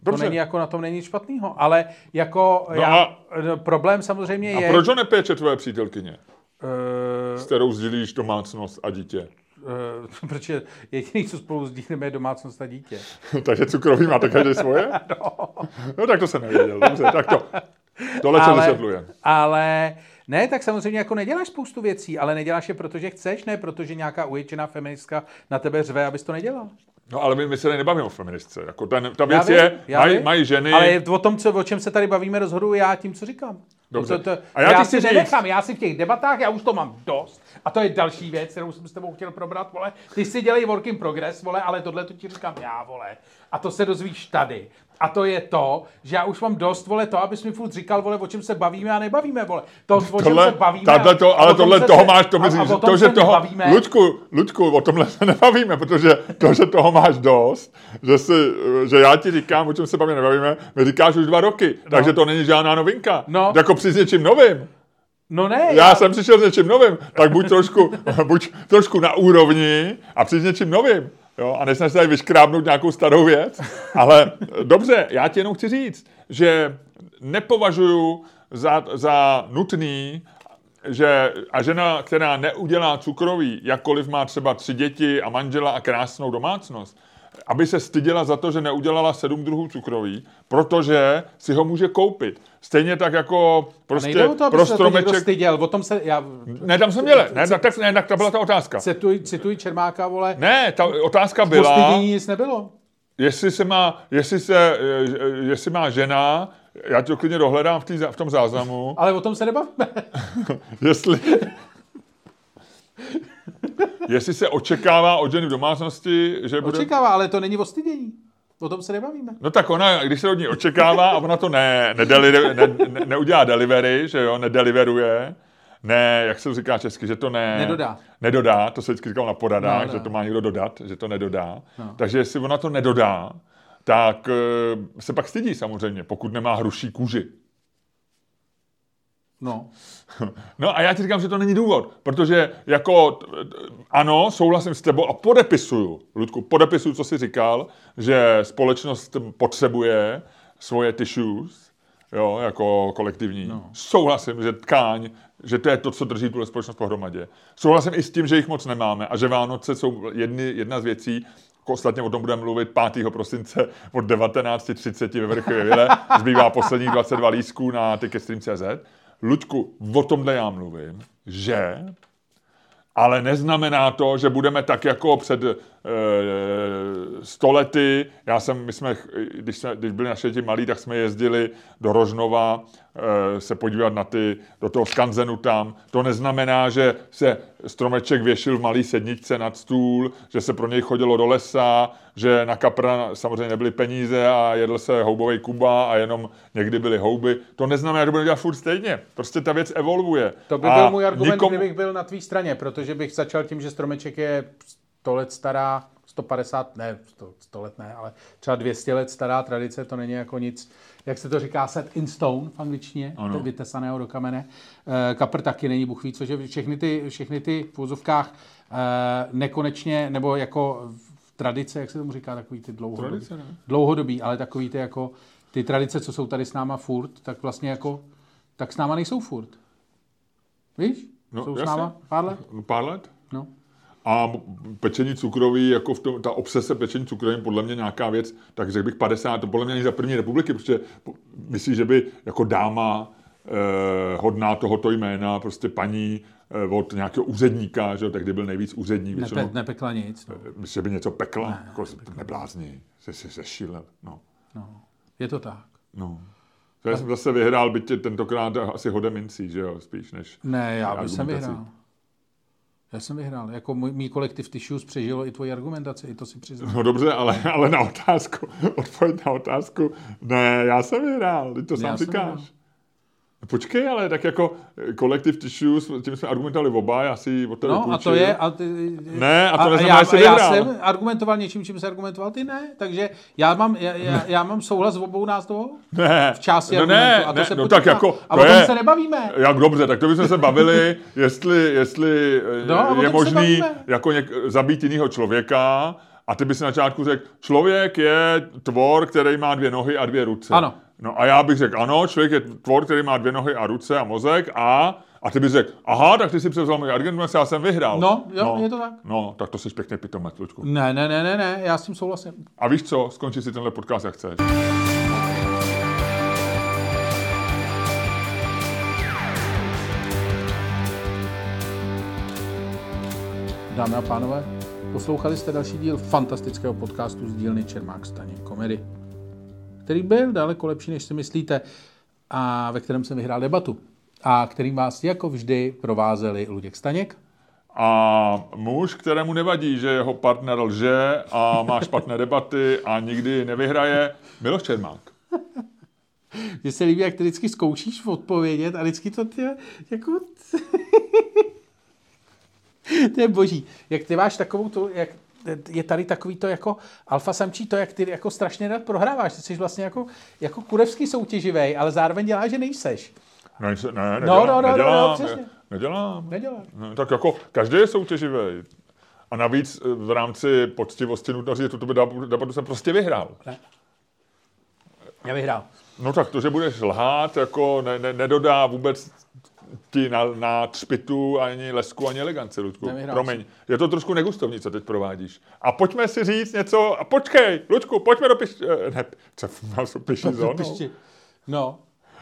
To Dobře. není jako na tom není nic špatného, ale jako No já, a- no, problém samozřejmě A je... proč ho nepéče tvoje přítelkyně, Uh, s kterou sdílíš domácnost a dítě? uh, protože jediný, co spolu sdílíme, je domácnost a dítě. Takže cukrový máte každý svoje? No. no tak to jsem nevěděl. Dobře, tak to. Tohle ale, vysvětluje. ale Ne, tak samozřejmě jako neděláš spoustu věcí, ale neděláš je, protože chceš, ne protože nějaká uječená feministka na tebe řve, abys to nedělal. No ale my, my se tady nebavíme o feministce. Jako ten, ta věc vím, je, mají, mají ženy... Ale o tom, co, o čem se tady bavíme, rozhoduji já tím, co říkám. Dobře. To, to, a já, já si říct... nenechám, já si v těch debatách, já už to mám dost. A to je další věc, kterou jsem s tebou chtěl probrat, vole. Ty si dělej work in progress, vole, ale tohle to ti říkám já, vole. A to se dozvíš tady. A to je to, že já už mám dost, vole, to, abys mi furt říkal, vole, o čem se bavíme a nebavíme, vole. To, o čem tohle, se bavíme. Tato, to, ale tohle toho se, máš, to a, a to, že toho, nebavíme. Ludku, Ludku, o tomhle se nebavíme, protože to, že toho máš dost, že, si, že já ti říkám, o čem se bavíme, nebavíme, mi říkáš už dva roky, no. takže to není žádná novinka. No. Jako při něčím novým. No ne. Já, já jsem přišel s něčím novým, tak buď trošku, buď trošku na úrovni a při něčím novým. Jo, a nesnaž se tady vyškrábnout nějakou starou věc. Ale dobře, já ti jenom chci říct, že nepovažuju za, za nutný, že a žena, která neudělá cukroví, jakkoliv má třeba tři děti a manžela a krásnou domácnost, aby se styděla za to, že neudělala sedm druhů cukroví, protože si ho může koupit. Stejně tak jako prostě to, pro stromeček... styděl, o tom se... Já... Ne, tam jsem měl, ne, tak, tak, ne, tak to byla ta otázka. Cituj, cituj Čermáka, vole. Ne, ta otázka byla... Postydění nic nebylo. Jestli se má, jestli se, jestli má žena, já to klidně dohledám v, tý, v tom záznamu. Ale o tom se nebavíme. jestli, Jestli se očekává od ženy v domácnosti, že bude... Očekává, ale to není ostydění. O tom se nebavíme. No tak ona, když se od ní očekává a ona to ne, nedeli, ne, ne, neudělá delivery, že jo, nedeliveruje, ne, jak se říká česky, že to ne... Nedodá. Nedodá, to se vždycky říkal na poradách, no, že to má někdo dodat, že to nedodá. No. Takže jestli ona to nedodá, tak eh, se pak stydí samozřejmě, pokud nemá hruší kůži. No. No a já ti říkám, že to není důvod, protože jako ano, souhlasím s tebou a podepisuju, Ludku, podepisuju, co jsi říkal, že společnost potřebuje svoje tissues, jo, jako kolektivní. No. Souhlasím, že tkáň, že to je to, co drží tuhle společnost pohromadě. Souhlasím i s tím, že jich moc nemáme a že Vánoce jsou jedny, jedna z věcí, Ostatně o tom budeme mluvit 5. prosince od 19.30 ve Vrchově Vile. Zbývá posledních 22 lísků na ticketstream.cz. Luďku, o tomhle já mluvím, že? Ale neznamená to, že budeme tak jako před stolety. Já jsem, my jsme, když, jsme, když byli naše děti malí, tak jsme jezdili do Rožnova e, se podívat na ty, do toho skanzenu tam. To neznamená, že se stromeček věšil v malý sedničce nad stůl, že se pro něj chodilo do lesa, že na kapra samozřejmě nebyly peníze a jedl se houbový kuba a jenom někdy byly houby. To neznamená, že budeme dělat furt stejně. Prostě ta věc evolvuje. To by byl můj argument, nikomu... kdybych byl na tvý straně, protože bych začal tím, že stromeček je 100 let stará, 150, ne, 100, 100 let ne, ale třeba 200 let stará tradice, to není jako nic, jak se to říká, set in stone v angličtině, ano. vytesaného do kamene. E, kapr taky není buchví, což je všechny ty, všechny ty v úzovkách e, nekonečně, nebo jako tradice, jak se tomu říká, takový ty dlouhodobí. Tradice, ne? Dlouhodobí, ale takový ty jako, ty tradice, co jsou tady s náma furt, tak vlastně jako, tak s náma nejsou furt. Víš? No, jsou jasně. s náma pár let? No, pár let. No. A pečení cukroví, jako v tom, ta obsese pečení cukrovým, podle mě nějaká věc, tak řekl bych 50, to podle mě není za první republiky, protože myslíš, že by jako dáma eh, hodná tohoto jména, prostě paní eh, od nějakého úředníka, že tak kdy byl nejvíc úředník. Nepe, nepekla nic. No. Eh, myslíš, že by něco pekla? Ne, jako, neblázni, se si zešílel. No. no. Je to tak. No. Já jsem zase vyhrál, byť tentokrát asi hodem mincí, že jo, spíš než... Ne, já bych jsem vyhrál. Já jsem vyhrál. Jako můj, mý kolektiv Tissues přežilo i tvoji argumentaci, i to si přiznám. No dobře, ale, ale na otázku, odpověď na otázku, ne, já jsem vyhrál, ty to sám říkáš. Počkej, ale tak jako kolektiv tissues, tím jsme argumentovali oba, já si o to No vypůjčil. a to je... A ty, ne, a to neznamená, že já, já jsem argumentoval něčím, čím se argumentoval ty ne, takže já mám, já, já, já mám souhlas s obou nás toho ne, v části no ne, a to ne, se no tak jako, a o tom je, se nebavíme. Jak dobře, tak to bychom se bavili, jestli, jestli no, je možný jako něk, zabít jiného člověka, a ty bys na začátku řekl, člověk je tvor, který má dvě nohy a dvě ruce. Ano. No a já bych řekl, ano, člověk je tvor, který má dvě nohy a ruce a mozek a... A ty bys řekl, aha, tak ty si převzal můj argument, já jsem vyhrál. No, jo, no, je to tak. No, tak to jsi pěkně pitomec, Lučku. Ne, ne, ne, ne, ne, já s tím souhlasím. A víš co, skončí si tenhle podcast, jak chceš. Dámy a pánové, poslouchali jste další díl fantastického podcastu z dílny Čermák Staněk Komedy který byl daleko lepší, než si myslíte, a ve kterém jsem vyhrál debatu a kterým vás jako vždy provázeli Luděk Staněk a muž, kterému nevadí, že jeho partner lže a má špatné debaty a nikdy nevyhraje, Miloš Čermák. Mně se líbí, jak ty vždycky zkoušíš odpovědět a vždycky to ty, jako... to je boží. Jak ty máš takovou tu, jak je tady takový to jako alfa samčí to, jak ty jako strašně rád prohráváš. Ty jsi vlastně jako, jako kurevský soutěživý, ale zároveň děláš, že nejseš. No, ne, ne, nedělám, no, no, no, nedělám, no, no, nedělám. Nedělám. No, tak jako každý je soutěživý. A navíc eh, v rámci poctivosti nutno říct, že tuto debatu jsem prostě vyhrál. Ne. Já vyhrál. No tak to, že budeš lhát, jako ne, ne, nedodá vůbec ti na, na třpitu ani lesku, ani elegance, Ludku. Nevyhrál Promiň. Si. Je to trošku negustovní, co teď provádíš. A pojďme si říct něco, a počkej, Ludku, pojďme do piš... Eh, ne, co mám piši zónu? No.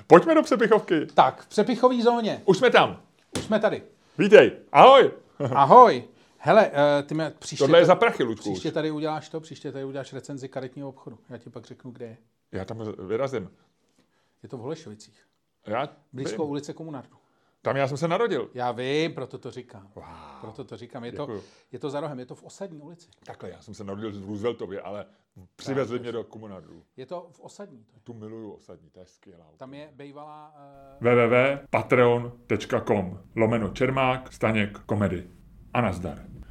Pojďme do přepichovky. Tak, v přepichové zóně. Už jsme tam. Už jsme tady. Vítej. Ahoj. Ahoj. Hele, uh, ty mě příště... Tohle je za prachy, Ludku. Příště tady uděláš to, příště tady uděláš recenzi karetního obchodu. Já ti pak řeknu, kde je. Já tam vyrazím. Je to v Holešovicích. Já Blízko vím. ulice Komunardu. Tam já jsem se narodil. Já vím, proto to říkám. Wow. Proto to říkám. Je to, je to za rohem, je to v Osadní ulici. Takhle, já jsem se narodil v Rooseveltově, ale přivezli mě do Komunardu. Je to v Osadní. To je. Tu miluju Osadní, to je skvělá. Tam je bejvalá... Uh... www.patreon.com lomeno Čermák, Staněk, komedy. A nazdar.